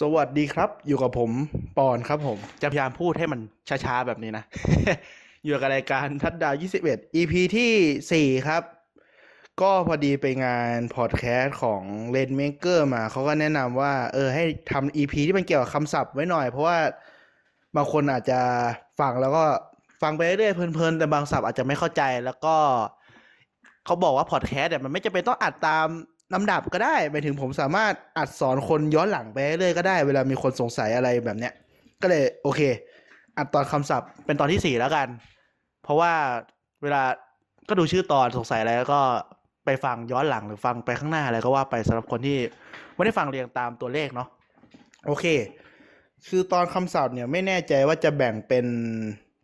สวัสดีครับ อยู่กับผมปอนครับผม จะพยายามพูดให้มันช้าๆ แบบนี้นะ อยู่กับรายการทัดดาว 21 EP ที่ 4 ครับ ก็พอดีไปงานพอดแคสต์ของ r a i n m a k e r มาเขาก็แนะนำว่า เออ ให้ทำ EP ที่มันเกี่ยวกับคำศัพท์ไว้หน่อย เพราะว่าบางคนอาจจะฟังแล้วก็ฟังไปเรื่อยๆเพลินๆ แต่บางศัพท์อาจจะไม่เข้าใจแล้วก็เขาบอกว่าพอดแคสต์เนี่ยมันไม่จำเป็นต้องอัดตาม ลำดับก็ได้หมายถึงผมสามารถอัดสอนคนย้อนหลังไปเรื่อยก็ได้ เวลามีคนสงสัยอะไรแบบเนี้ย ก็เลยโอเค อัดตอนคำศัพท์เป็นตอนที่สี่แล้วกัน เพราะว่าเวลาก็ดูชื่อตอนสงสัยอะไรก็ไปฟังย้อนหลังหรือฟังไปข้างหน้าอะไรก็ว่าไปสำหรับคนที่ไม่ได้ฟังเรียงตามตัวเลขเนาะโอเค คือตอนคำศัพท์เนี่ยไม่แน่ใจว่าจะแบ่งเป็น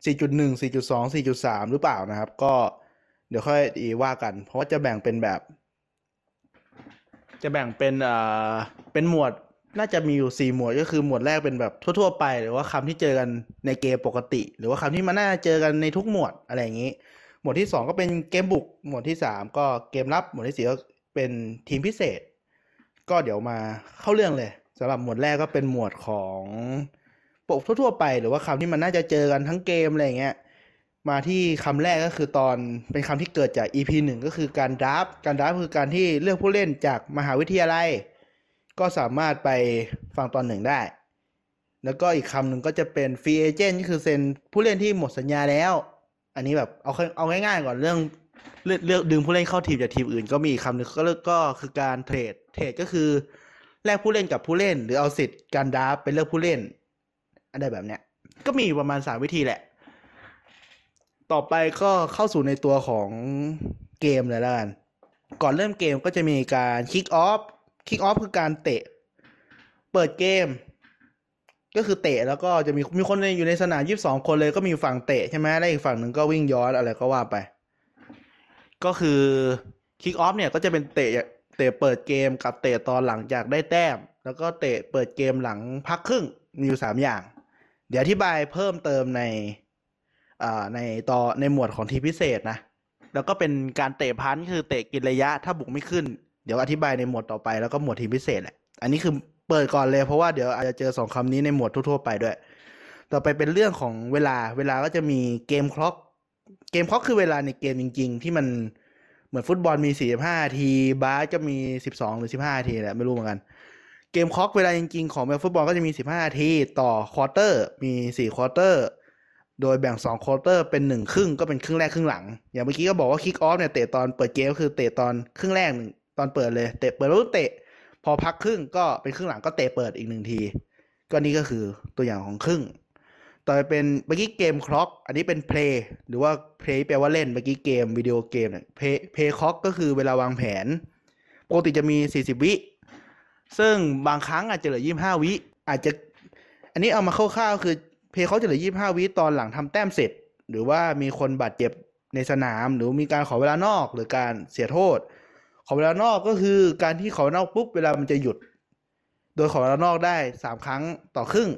4.1 4.2 4.3 หรือเปล่านะครับ ก็เดี๋ยวค่อยอีว่ากัน เพราะว่าจะแบ่งเป็นแบบ จะแบ่งเป็นเอ่อเป็นหมวดน่าจะมีอยู่สี่หมวดก็คือหมวดแรกเป็นแบบทั่ว ๆ ไป หรือว่าคำที่เจอกันในเกมปกติ หรือว่าคำที่มันน่าจะเจอกันในทุกหมวดอะไรอย่างนี้ หมวดที่สองก็เป็นเกมบุก หมวดที่สามก็เกมรับหมวดที่สี่ก็เป็นทีมพิเศษ ก็เดี๋ยวมาเข้าเรื่องเลยสำหรับหมวดแรกก็เป็นหมวดของปกทั่ว ๆ ไป หรือว่าคำที่มันน่าจะเจอกันทั้งเกมอะไรอย่างเงี้ย มาที่คำแรกก็คือตอนเป็นคำที่เกิดจาก EP หนึ่งก็คือการ draft การ draft คือการที่เลือกผู้เล่นจากมหาวิทยาลัย ก็สามารถไปฟังตอนหนึ่งได้ แล้วก็อีกคำหนึ่งก็จะเป็น free agent ก็คือเซ็นผู้เล่นที่หมดสัญญาแล้ว อันนี้แบบเอาเอาง่ายๆก่อนเรื่องเลือกเลือกดึงผู้เล่นเข้าทีมจากทีมอื่น ก็มีคำหนึ่งก็เลือกก็คือการ trade trade ก็คือแลกผู้เล่นกับผู้เล่น หรือเอาสิทธิ์การ draft ไปเลือกผู้เล่นอะไรแบบเนี้ยก็มีประมาณสามวิธีแหละ ต่อไปก็เข้าสู่ในตัวของเกมเลยแล้วกัน ก่อนเริ่มเกมก็จะมีการคิกออฟคิกออฟคือการเตะ เปิดเกม ก็คือเตะแล้วก็จะมีมีคนอยู่ในสนามยีิบสองคนเลยก็มีฝั่งเตะใช่ไหมแล้วอีกฝั่งหนึ่งก็วิ่งย้อนอะไรก็ว่าไป ก็คือคิกออฟเนี่ยก็จะเป็นเตะเตะเปิดเกมกับเตะตอนหลังจากได้แต้ม แล้วก็เตะเปิดเกมหลังพักครึ่งมีอยู่สามอย่าง เดี๋ยวอธิบายเพิ่มเติมใน ในต่อในหมวดของทีมพิเศษนะ แล้วก็เป็นการเตะพันคือเตะกินระยะ ถ้าบุกไม่ขึ้น เดี๋ยวอธิบายในหมวดต่อไปแล้วก็หมวดทีมพิเศษแหละ อันนี้คือเปิดก่อนเลยเพราะว่าเดี๋ยวอาจจะเจอสองคำนี้ในหมวดทั่วๆไปด้วย ต่อไปเป็นเรื่องของเวลา เวลาก็จะมีเกมคล็อก เกมคล็อกคือเวลาในเกมจริง ๆ ที่มันเหมือนฟุตบอลมี 45 ที บาสก็มี 12 หรือ 15 ทีแหละไม่รู้เหมือนกัน game clock เวลาจริง ๆ ของแบบฟุตบอลก็จะมี 15 ที ต่อ quarter มี 4 quarter โดยแบ่ง2 quarter เป็นหนึ่งครึ่งก็เป็นครึ่งแรกครึ่งหลัง อย่างเมื่อกี้ก็บอกว่า kick off เนี่ยเตะตอนเปิดเกมก็คือเตะตอนครึ่งแรกหนึ่งตอนเปิดเลยเตะเปิดแล้วเตะ พอพักครึ่งก็เป็นครึ่งหลังก็เตะเปิดอีกหนึ่งที ก็นี่ก็คือตัวอย่างของครึ่ง ต่อไปเป็นเมื่อกี้ game clock อันนี้เป็น playหรือว่าเพลย์แปลว่าเล่นเมื่อกี้เกมวิดีโอเกมเนี่ยเพย์เพย์คล็อกก็คือเวลาวางแผนปกติจะมี 40 วิ ซึ่งบางครั้งอาจจะเหลือ 25 วิ อาจจะ อันนี้เอามาคร่าวๆคือ ย์เขาจะเหลือ 25 วิตอนหลังทำแต้มเสร็จ หรือว่ามีคนบาดเจ็บในสนาม หรือมีการขอเวลานอกหรือการเสียโทษ ขอเวลานอกก็คือการที่ขอเวลานอกปุ๊บเวลามันจะหยุด โดยขอเวลานอกได้สามครั้งต่อครึ่ง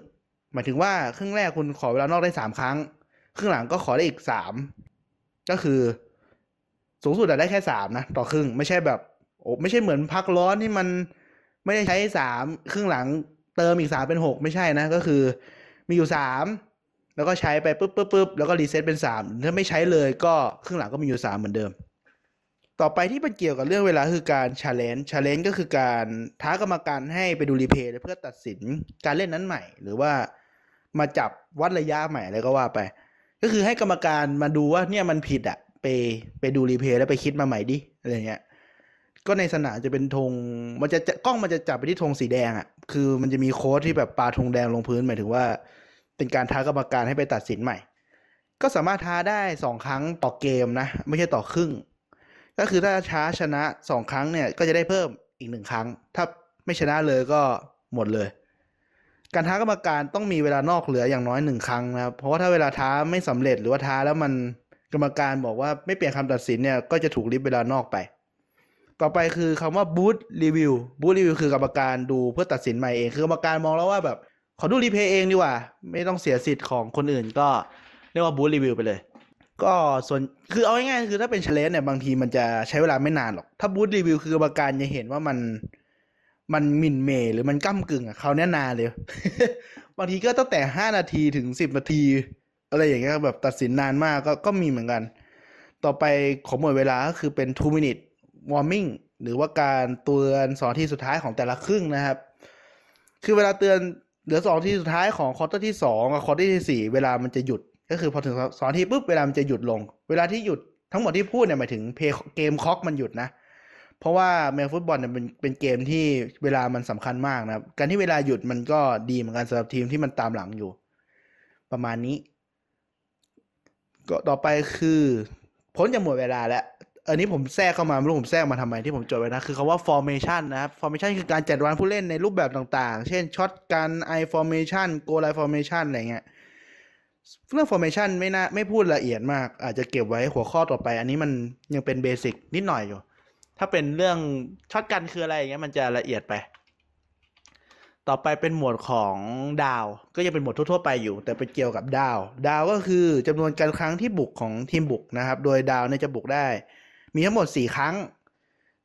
หมายถึงว่าครึ่งแรกคุณขอเวลานอกได้สามครั้ง ครึ่งหลังก็ขอได้อีกสามก็คือ สูงสุดได้แค่สามนะต่อครึ่งไม่ใช่แบบโอ้ไม่ใช่เหมือนพักร้อนที่มันไม่ได้ใช้สามครึ่งหลังเติมอีกสามเป็นหกไม่ใช่นะ ก็คือ มีอยู่สามแล้วก็ใช้ไปปุ๊บปุ๊บปุ๊บแล้วก็รีเซ็ตเป็นสามถ้าไม่ใช้เลยก็ครึ่งหลังก็มีอยู่สามเหมือนเดิม ต่อไปที่มันเกี่ยวกับเรื่องเวลาคือการ challenge challenge ก็คือการท้ากรรมการให้ไปดูรีเพย์เพื่อตัดสินการเล่นนั้นใหม่ หรือว่ามาจับวัดระยะใหม่อะไรก็ว่าไป ก็คือให้กรรมการมาดูว่าเนี่ยมันผิดอะไปไปดูรีเพย์แล้วไปคิดมาใหม่ดิอะไรเงี้ยก็ในสนามจะเป็นธงมันจะจะกล้องมันจะจับไปที่ธงสีแดงอะ่ะ คือมันจะมีโค้ดที่แบบปาธงแดงลงพื้นหมายถึงว่า เป็นการท้ากรรมการให้ไปตัดสินใหม่ ก็สามารถท้าได้สองครั้งต่อเกมนะ ไม่ใช่ต่อครึ่ง ก็คือถ้าช้าชนะสองครั้งเนี่ยก็จะได้เพิ่มอีกหนึ่งครั้ง ถ้าไม่ชนะเลยก็หมดเลย การท้ากรรมการต้องมีเวลานอกเหลืออย่างน้อยหนึ่งครั้งนะครับเพราะว่าถ้าเวลาท้าไม่สำเร็จหรือว่าท้าแล้วมันกรรมการบอกว่าไม่เปลี่ยนคำตัดสินเนี่ยก็จะถูกลิบเวลานอกไป ต่อไปคือคำว่าบูธรีวิวบูธรีวิวคือกรรมการดูเพื่อตัดสินใหม่เอง คือกรรมการมองแล้วว่าแบบ ขอดูรีเพย์เองดีกว่า ไม่ต้องเสียสิทธิ์ของคนอื่นก็เรียกว่าบูธรีวิวไปเลย ก็ส่วนคือเอาง่ายๆคือถ้าเป็นเชลเลนเนี่ยบางทีมันจะใช้เวลาไม่นานหรอก ถ้าบูธรีวิวคือกรรมการจะเห็นว่ามันมันมินเมหรือมันก้ากึ่งอะเขาวเนี้ยนานเลย บางทีก็ตั้งแต่ห้านาทีถึงสิบนาที อะไรอย่างเงี้ยแบบตัดสินนานมากก็ก็มีเหมือนกัน ต่อไปของหมดเวลาก็คือเป็น two minute warming หรือว่าการเตือนสองทีสุดท้ายของแต่ละครึ่งนะครับ คือเวลาเตือน เหลือสองทีสุดท้ายของ quarter ที่สองกับ quarter ที่สี่เวลามันจะหยุด ก็คือพอถึงสองทีปุ๊บเวลามันจะหยุดลง เวลาที่หยุดทั้งหมดที่พูดเนี่ยหมายถึงเพ game clock มันหยุดนะ เพราะว่าแมวฟุตบอลเนี่ยเป็นเป็นเกมที่เวลามันสำคัญมากนะครับการที่เวลาหยุดมันก็ดีเหมือนกันสำหรับทีมที่มันตามหลังอยู่ ประมาณนี้ ก็ต่อไปคือ พ้นจากหมดเวลาแล้ว อันนี้ผมแทรกเข้ามาไม่รู้ผมแทรกมาทำไมที่ผมจดไว้นะ คือคำว่า formation นะครับ formation คือการจัดวางผู้เล่นในรูปแบบต่างๆ เช่น shotgun i formation go line formation อะไรเงี้ยเรื่อง formation ไม่น่าไม่พูดละเอียดมาก อาจจะเก็บไว้หัวข้อต่อไป อันนี้มันยังเป็นเบสิกนิดหน่อยอยู่ ถ้าเป็นเรื่องช็อตกันคืออะไรอย่างเงี้ยมันจะละเอียดไป ต่อไปเป็นหมวดของดาว ก็ยังเป็นหมวดทั่วๆไปอยู่ แต่เป็นเกี่ยวกับดาว ดาวก็คือจำนวนการครั้งที่บุกของทีมบุกนะครับ โดยดาวเนี่ยจะบุกได้ มีทั้งหมด 4 ครั้ง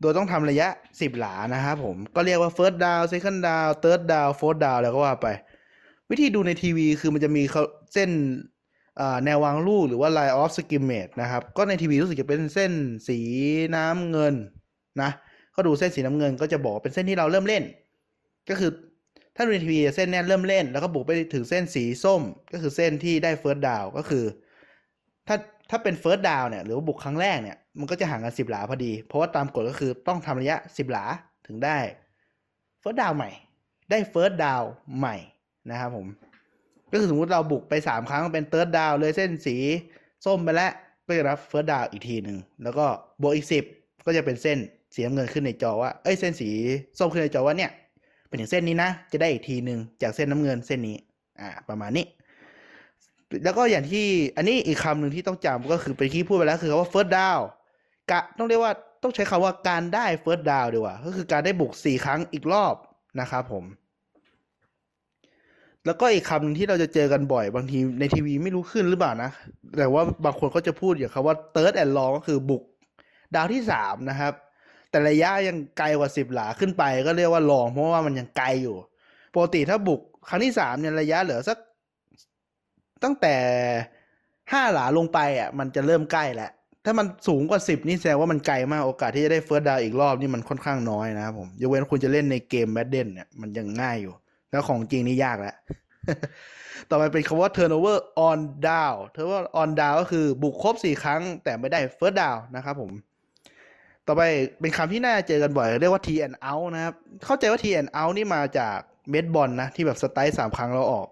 โดยต้องทำระยะ 10 หลานะครับผม ก็เรียกว่า first down second down third down fourth down แล้วก็ว่าไป วิธีดูในทีวีคือมันจะมีเขาเส้นแนววางลูกหรือว่า line of scrimmage นะครับ ก็ในทีวีรู้สึกจะเป็นเส้นสีน้ำเงินนะก็ดูเส้นสีน้ำเงินก็จะบอกเป็นเส้นที่เราเริ่มเล่น ก็คือถ้าดูในทีวีเส้นเนี้เริ่มเล่น แล้วก็บุกไปถึงเส้นสีส้ม ก็คือเส้นที่ได้ first down ก็คือ ถ้าถ้าเป็น first down เนี่ยหรือว่าบุกครั้งแรกเนี่ย มันก็จะห่างกัน10หลาพอดี เพราะว่าตามกฎก็คือต้องทำระยะ10หลาถึงได้ first down ใหม่ ได้ first down ใหม่นะครับผม ก็คือสมมติเราบุกไป3ครั้งเป็น third down เลยเส้นสีส้มไปแล้วก็จะรับ first down อีกทีหนึ่งแล้วก็บวกอีก10ก็จะเป็นเส้นสีน้ำเงินขึ้นในจอว่าเอ้ยเส้นสีส้มขึ้นในจอว่าเนี่ยเป็นถึงเส้นนี้นะ จะได้อีกทีหนึ่งจากเส้นน้ำเงินเส้นนี้อ่าประมาณนี้ แล้วก็อย่างที่อันนี้อีกคำหนึ่งที่ต้องจำก็คือเป็นที่พูดไปแล้วคือคำว่า first down กะต้องเรียกว่าต้องใช้คำว่าการได้ first down ดีกว่า ก็คือการได้บุกสี่ครั้งอีกรอบนะครับผม แล้วก็อีกคำหนึ่งที่เราจะเจอกันบ่อยบางทีในทีวีไม่รู้ขึ้นหรือเปล่านะ แต่ว่าบางคนก็จะพูดอย่างคำว่า third and long ก็คือบุกดาวที่สามนะครับ แต่ระยะยังไกลกว่าสิบหลาขึ้นไป ก็เรียกว่าลอง เพราะว่ามันยังไกลอยู่ปกติถ้าบุกครั้งที่สามเนี่ยระยะเหลือสักตั้งแต่ห้าหลาลงไปอะมันจะเริ่มใกล้แล้ว ถ้ามันสูงกว่าสิบนี่แสดงว่ามันไกลมากโอกาสที่จะได้เฟิร์สดาวอีกรอบนี่มันค่อนข้างน้อยนะครับผมยกเว้นคุณจะเล่นในเกมแมดเดนเนี่ยมันยังง่ายอยู่ แล้วของจริงนี่ยากแล้ว ต่อไปเป็นคำว่า turnover on down turnover on down ก็คือบุกครบสี่ครั้งแต่ไม่ได้ first down นะครับผมต่อไปเป็นคำที่น่าจะเจอกันบ่อย เรียกว่า T and out นะครับ เข้าใจว่า T and out นี่มาจากเมดบอลนะ ที่แบบสไตล์สามครั้งเราออก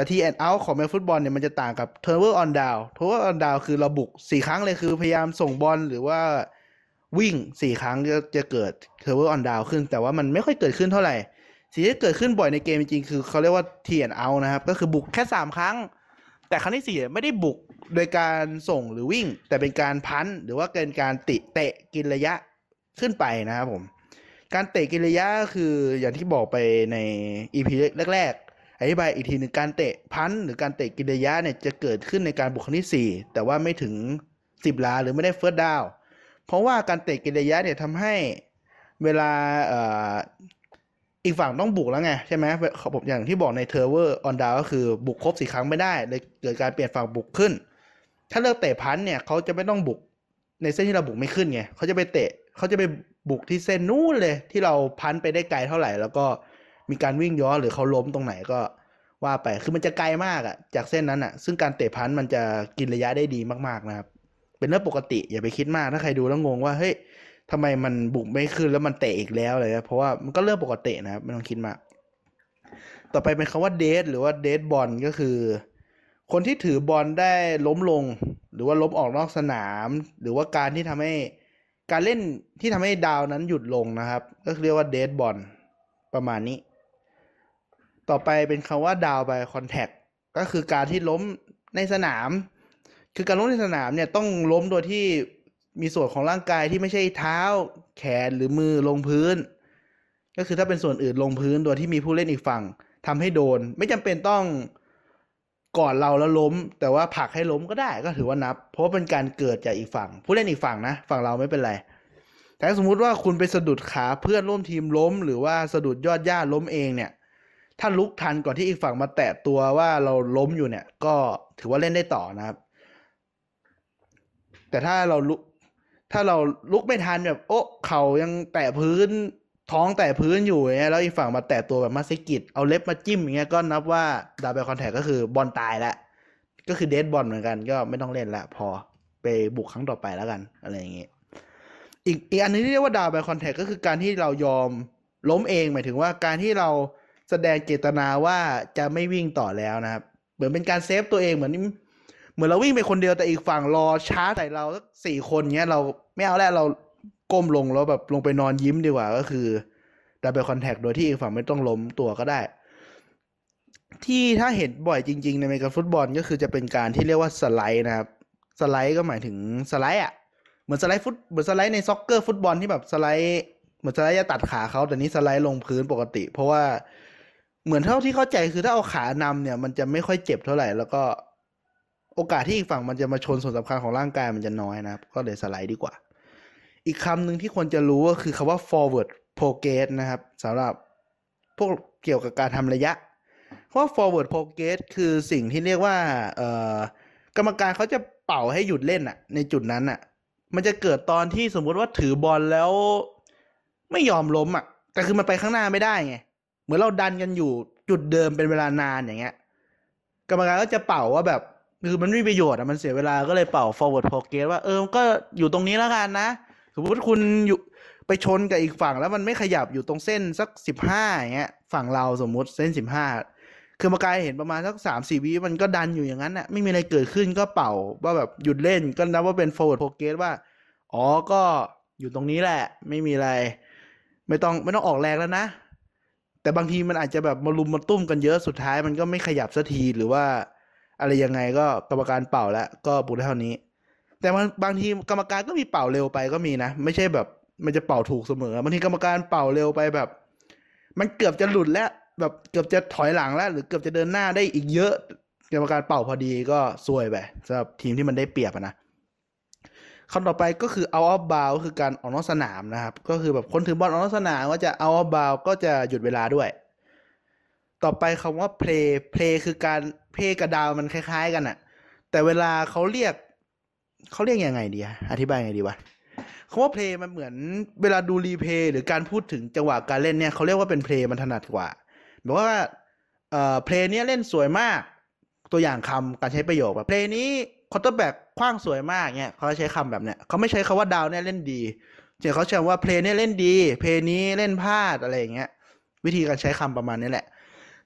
แต่ T and out ของแมฟุตบอลเนี่ยมันจะต่างกับ turnover on down turnover on down คือเราบุกสี่ครั้งเลยคือพยายามส่งบอลหรือว่าวิ่งสี่ครั้งจะจะเกิด turnover on down ขึ้น แต่ว่ามันไม่ค่อยเกิดขึ้นเท่าไหร่สิ่งที่เกิดขึ้นบ่อยในเกมจริงๆคือเขาเรียกว่า T and out นะครับ ก็คือบุกแค่สามครั้ง แต่ครั้งที่สี่ไม่ได้บุกโดยการส่งหรือวิ่ง แต่เป็นการพันหรือว่าเป็นการติเตะกินระยะขึ้นไปนะครับผม การเตะกินระยะคืออย่างที่บอกไปใน EP แรก อธิบายอีกทีหนึ่งการเตะ punt หรือการเตะกินระยะเนี่ยจะเกิดขึ้นในการบุกครั้งที่สี่แต่ว่าไม่ถึงสิบหลาหรือไม่ได้ first down เพราะว่าการเตะกินระยะเนี่ยทำให้เวลาอีกฝั่งต้องบุกแล้วไงใช่ไหมผมอย่างที่บอกใน turnover on down ก็คือบุกครบสี่ครั้งไม่ได้เลยเกิดการเปลี่ยนฝั่งบุกขึ้น ถ้าเลือกเตะ punt เนี่ยเขาจะไม่ต้องบุกในเส้นที่เราบุกไม่ขึ้นไงเขาจะไปเตะเขาจะไปบุกที่เส้นนู้นเลย ที่เราพันไปได้ไกลเท่าไหร่ แล้วก็มีการวิ่งย้อนหรือเขาล้มตรงไหนก็ ว่าไปคือมันจะไกลมากอะจากเส้นนั้นอะซึ่งการเตะพันมันจะกินระยะได้ดีมากๆนะครับ เป็นเรื่องปกติอย่าไปคิดมากถ้าใครดูแล้วงงว่าเฮ้ยทำไมมันบุกไม่ขึ้นแล้วมันเตะอีกแล้วอะไรเงี้ยเพราะว่ามันก็เรื่องปกตินะครับไม่ต้องคิดมาก ต่อไปเป็นคำว่าเดทหรือว่าเดทบอลก็คือ คนที่ถือบอลได้ล้มลง หรือว่าล้มออกนอกสนาม หรือว่าการที่ทำให้การเล่นที่ทำให้ดาวนั้นหยุดลงนะครับ ก็เรียกว่าเดทบอลประมาณนี้ ต่อไปเป็นคำว่าดาวไปคอนแทคก็คือการที่ล้มในสนาม คือการล้มในสนามเนี่ยต้องล้มโดยที่มีส่วนของร่างกายที่ไม่ใช่เท้า แขนหรือมือลงพื้น ก็คือถ้าเป็นส่วนอื่นลงพื้นโดยที่มีผู้เล่นอีกฝั่งทำให้โดน ไม่จำเป็นต้องก่อนเราแล้วล้ม แต่ว่าผลักให้ล้มก็ได้ก็ถือว่านับ เพราะว่าเป็นการเกิดจากอีกฝั่ง ผู้เล่นอีกฝั่งนะ ฝั่งเราไม่เป็นไร แต่สมมุติว่าคุณไปสะดุดขาเพื่อนร่วมทีมล้ม หรือว่าสะดุดยอดย่าล้มเองเนี่ย ถ้าลุกทันก่อนที่อีกฝั่งมาแตะตัวว่าเราล้มอยู่เนี่ย ก็ถือว่าเล่นได้ต่อนะครับ แต่ถ้าเราลุก ถ้าเราลุกไม่ทันแบบ โอ้เข่ายังแตะพื้นท้องแตะพื้นอยู่เงี้ยแล้วอีกฝั่งมาแตะตัวแบบมาสะกิดเอาเล็บมาจิ้มอย่างเงี้ยก็นับว่า down by contact ก็คือบอลตายแล้วก็คือ dead ball เหมือนกัน ก็ไม่ต้องเล่นละพอไปบุกครั้งต่อไปแล้วกัน อะไรอย่างเงี้ยอีกอีกอันนึงที่เรียกว่า down by contact ก็คือการที่เรายอมล้มเองหมายถึงว่าการที่เรา แสดงเจตนาว่าจะไม่วิ่งต่อแล้วนะครับ เหมือนเป็นการ save ตัวเองเหมือนเหมือนเราวิ่งไปคนเดียวแต่อีกฝั่งรอชาร์จใส่เราสักสี่คนเงี้ยเราไม่เอาแล้วเราก้มลงแล้วแบบลงไปนอนยิ้มดีกว่าก็คือ down by contact โดยที่อีกฝั่งไม่ต้องล้มตัวก็ได้ ที่ถ้าเห็นบ่อยจริง ๆ ในอเมริกันฟุตบอลก็คือจะเป็นการที่เรียกว่าสไลด์นะครับ สไลด์ก็หมายถึงสไลด์อะเหมือนสไลด์ฟุตเหมือนสไลด์ใน soccer ฟุตบอลที่แบบสไลด์เหมือนสไลด์จะตัดขาเขาแต่นี้สไลด์ลงพื้นปกติ เพราะว่า เหมือนเท่าที่เข้าใจคือถ้าเอาขานำเนี่ย มันจะไม่ค่อยเจ็บเท่าไหร่ แล้วก็โอกาสที่อีกฝั่งมันจะมาชนส่วนสำคัญของร่างกายมันจะน้อยนะครับ ก็เลยสไลด์ดีกว่า อีกคำหนึ่งที่ควรจะรู้ก็คือคำว่า forward progress นะครับสำหรับพวกเกี่ยวกับการทำระยะเพราะ forward progress คือสิ่งที่เรียกว่าเอ่อกรรมการเขาจะเป่าให้หยุดเล่นอะในจุดนั้นอะมันจะเกิดตอนที่สมมุติว่าถือบอลแล้ว ไม่ยอมล้มอะแต่คือมันไปข้างหน้าไม่ได้ไง มือนเราดันกันอยู่จุดเดิมเป็นเวลานานอย่างเงี้ย กรรมการก็จะเป่าว่าแบบคือมันไม่มีประโยชน์อะมันเสียเวลาก็เลยเป่า forward progress ว่าเออก็อยู่ตรงนี้แล้วกันนะ สมมติคุณอยู่ไปชนกับอีกฝั่งแล้วมันไม่ขยับอยู่ตรงเส้นสักสิบห้าอย่างเงี้ยฝั่งเราสมมุติเส้นสิบห้าคือกรรมการเห็นประมาณสักสามสี่วิมันก็ดันอยู่อย่างนั้นน่ะไม่มีอะไรเกิดขึ้นก็เป่าว่าแบบหยุดเล่นก็นับว่าเป็น forward progress ว่าอ๋อก็อยู่ตรงนี้แหละ ไม่มีอะไร ไม่ต้องไม่ต้องออกแรงแล้วนะ แต่บางทีมันอาจจะแบบมารุมมาตุ้มกันเยอะสุดท้ายมันก็ไม่ขยับสักทีหรือว่า อะไรยังไงก็กรรมการเป่าแล้วก็บุกได้เท่านี้ แต่มันบางทีกรรมการก็มีเป่าเร็วไปก็มีนะ ไม่ใช่แบบมันจะเป่าถูกเสมอบางทีกรรมการเป่าเร็วไปแบบ มันเกือบจะหลุดแล้วแบบเกือบจะถอยหลังแล้ว หรือเกือบจะเดินหน้าได้อีกเยอะกรรมการเป่าพอดีก็ซวยไปสำหรับทีมที่มันได้เปรียบนะ คำต่อไปก็คือ out of bound คือการออกนอกสนามนะครับ ก็คือแบบคนถือบอลออกนอกสนามก็จะ out of bound ก็จะหยุดเวลาด้วย ต่อไปคำว่า play play คือการ play กับดาวมันคล้าย ๆ กันอะแต่เวลาเขาเรียกเขาเรียกยังไงดีอธิบายยังไงดีวะคำว่า play มันเหมือนเวลาดูรีเพย์หรือการพูดถึงจังหวะการเล่นเนี่ยเขาเรียกว่าเป็น play มันถนัดกว่าแบบว่าเอ่อ play เนี้ยเล่นสวยมาก ตัวอย่างคำการใช้ประโยคแบบ play นี้ quarterback คว้างสวยมากเนี่ยเขาใช้คำแบบเนี้ยเขาไม่ใช้คำว่า down เนี่ยเล่นดีแต่เขาใช้ว่า play เนี่ยเล่นดี play นี้เล่นพลาดอะไรอย่างเงี้ย วิธีการใช้คำประมาณนี้แหละ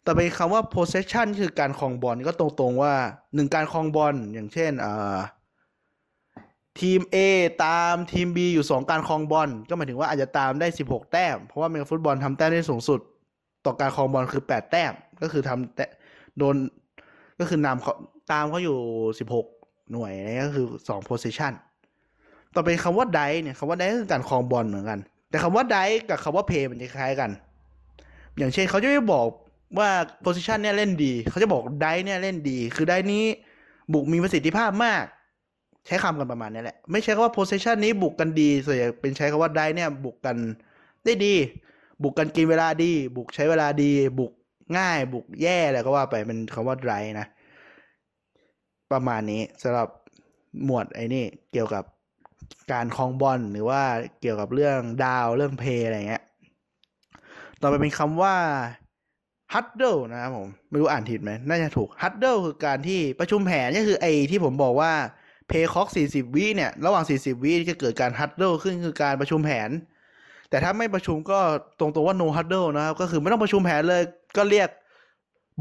ต่อไปคำว่า possession คือการครองบอลก็ตรงๆว่าหนึ่งการครองบอลอย่างเช่นเอ่อทีม A ตามทีม B อยู่สองการครองบอลก็หมายถึงว่าอาจจะตามได้ 16 แต้ม เพราะว่าอเมริกันฟุตบอลทำแต้มได้สูงสุด ต่อการครองบอลคือ 8 แต้ม ก็คือทำโดนก็คือนำเขาตามเขาอยู่ 16 หน่วยนี่ก็คือ2 position ต่อไปคำว่า die เนี่ยคำว่า die คือการครองบอลเหมือนกัน แต่คำว่า die กับคำว่า play มันจะคล้ายกัน อย่างเช่นเขาจะไม่บอกว่า position เนี่ยเล่นดี เขาจะบอก die เนี่ยเล่นดี คือได้นี้บุกมีประสิทธิภาพมาก ใช้คำกันประมาณนี้แหละ ไม่ใช่คำว่า possession นี้บุกกันดีส่วนใหญ่เป็นใช้คำว่า die เนี่ยบุกกันได้ดี บุกกันกินเวลาดี บุกใช้เวลาดี บุกง่าย บุกแย่อะไรก็ว่าไปเป็นคำว่า dry นะ ประมาณนี้สำหรับหมวดไอ้นี่เกี่ยวกับการคลองบอลหรือว่าเกี่ยวกับเรื่องดาวเรื่องเพย์อะไรเงี้ย ต่อไปเป็นคำว่า huddle นะครับผม ไม่รู้อ่านผิดไหมน่าจะถูก huddle คือการที่ประชุมแผนก็คือไอ้ที่ผมบอกว่าเพย์คอก40วิเนี่ย ระหว่าง40วิจะเกิดการ huddle ขึ้นคือการประชุมแผน แต่ถ้าไม่ประชุมก็ตรงๆว่า no huddle นะครับ ก็คือไม่ต้องประชุมแผนเลย ก็เรียก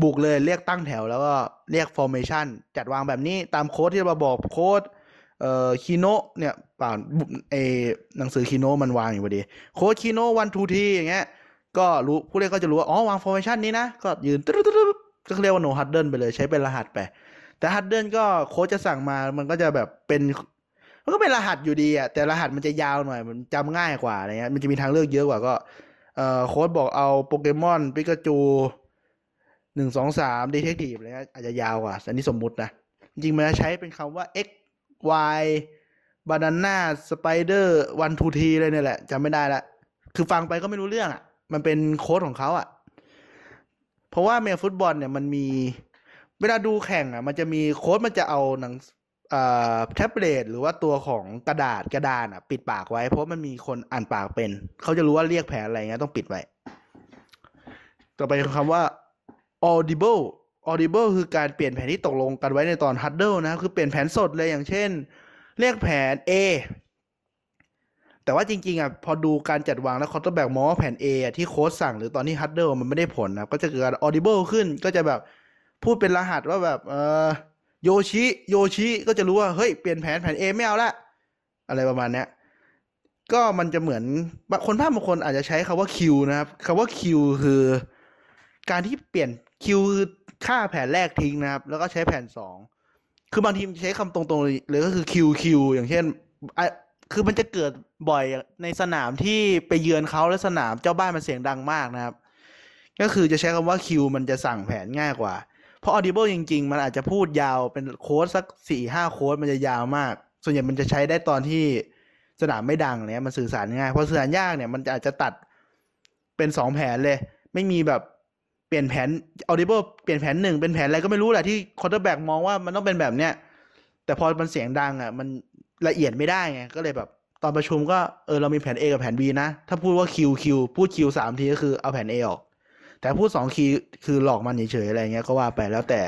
บุกเลยเรียกตั้งแถวแล้วก็เรียก formation จัดวางแบบนี้ตามโค้ดที่เราบอกโค้ดเอ่อคีโนเนี่ยป่านเอหนังสือคีโนมันวางอยู่พอดี โค้ดคีโนวันทูทีอย่างเงี้ยก็รู้ผู้เล่นก็จะรู้ว่า อ๋อ วาง formation นี้นะ ก็ยืนตึ๊ดๆๆก็เรียกว่า no huddle ไปเลยใช้เป็นรหัสไป แต่ huddle ก็โค้ชจะสั่งมามันก็จะแบบเป็น มันก็เป็นรหัสอยู่ดีอะแต่รหัสมันจะยาวหน่อย มันจำง่ายกว่าอะไรเงี้ยมันจะมีทางเลือกเยอะกว่าก็เอ่อโค้ดบอกเอาโปเกมอนปิกาจู หนึ่งสองสามดีเทคทีฟอะไรเงี้ยอาจจะยาวกว่าอันนี้สมมุตินะ จริงมันจะใช้เป็นคำว่า x y บานาน่าสไปเดอร์วันทูทีเลยเนี่ยแหละจำไม่ได้ละ คือฟังไปก็ไม่รู้เรื่องอะ มันเป็นโค้ดของเขาอะ เพราะว่าเมลฟุตบอลเนี่ยมันมี เวลาดูแข่งอะ มันจะมีโค้ดมันจะเอาหนังอ่าแท็บเล็ตหรือว่าตัวของกระดาษกระดานอะ ปิดปากไว้ เพราะมันมีคนอ่านปากเป็น เขาจะรู้ว่าเรียกแผนอะไรเงี้ยต้องปิดไว้ ต่อไปคือคำว่า audible audible คือการเปลี่ยนแผนที่ตกลงกันไว้ในตอน huddle นะครับคือเปลี่ยนแผนสดเลยอย่างเช่น เรียกแผน A แต่ว่าจริงๆอะพอดูการจัดวางแล้ว quarterback มองว่าแผน A อะที่โค้ชสั่งหรือตอนที่ huddle มันไม่ได้ผลนะก็จะเกิดการ audible ขึ้นก็จะแบบพูดเป็นรหัสว่าแบบเออโยชิโยชิก็จะรู้ว่า เฮ้ย เปลี่ยนแผนแผน A ไม่เอาละ อะไรประมาณเนี้ยก็มันจะเหมือนบางคนภาพบางคนอาจจะใช้คาว่า Q นะครับคาว่า Q คือ การที่เปลี่ยน Q คือค่าแผนแรกทิ้งนะครับ แล้วก็ใช้แผนสองคือบางทีใช้คำตรงๆเลยก็คือ QQ อย่างเช่นอคือมันจะเกิดบ่อยในสนามที่ไปเยือนเขาแล้วสนามเจ้าบ้านมันเสียงดังมากนะครับ ก็คือจะใช้คำว่า Q มันจะสั่งแผนง่ายกว่า เพราะ Audible จริง ๆ มันอาจจะพูดยาวเป็นโค้ดสักสี่ห้าโค้ดมันจะยาวมาก ส่วนใหญ่มันจะใช้ได้ตอนที่สนามไม่ดังเนี่ยมันสื่อสารง่ายเพราะสื่อสารยากเนี่ยมันจะอาจจะตัดเป็นสองแผนเลย ไม่มีแบบ เปลี่ยนแผน Audible เปลี่ยนแผนหนึ่งเป็นแผนอะไรก็ไม่รู้แหละที่ quarterback มองว่ามันต้องเป็นแบบเนี้ยแต่พอมันเสียงดังอะ มันละเอียดไม่ได้ไงก็เลยแบบ ตอนประชุมก็เออเรามีแผน A กับแผน B นะ ถ้าพูดว่า Q Q พูด Q สามทีก็คือเอาแผน A ออก แต่พูดสองคีคือหลอกมันเฉยๆอะไรเงี้ยก็ว่าไปแล้วแต่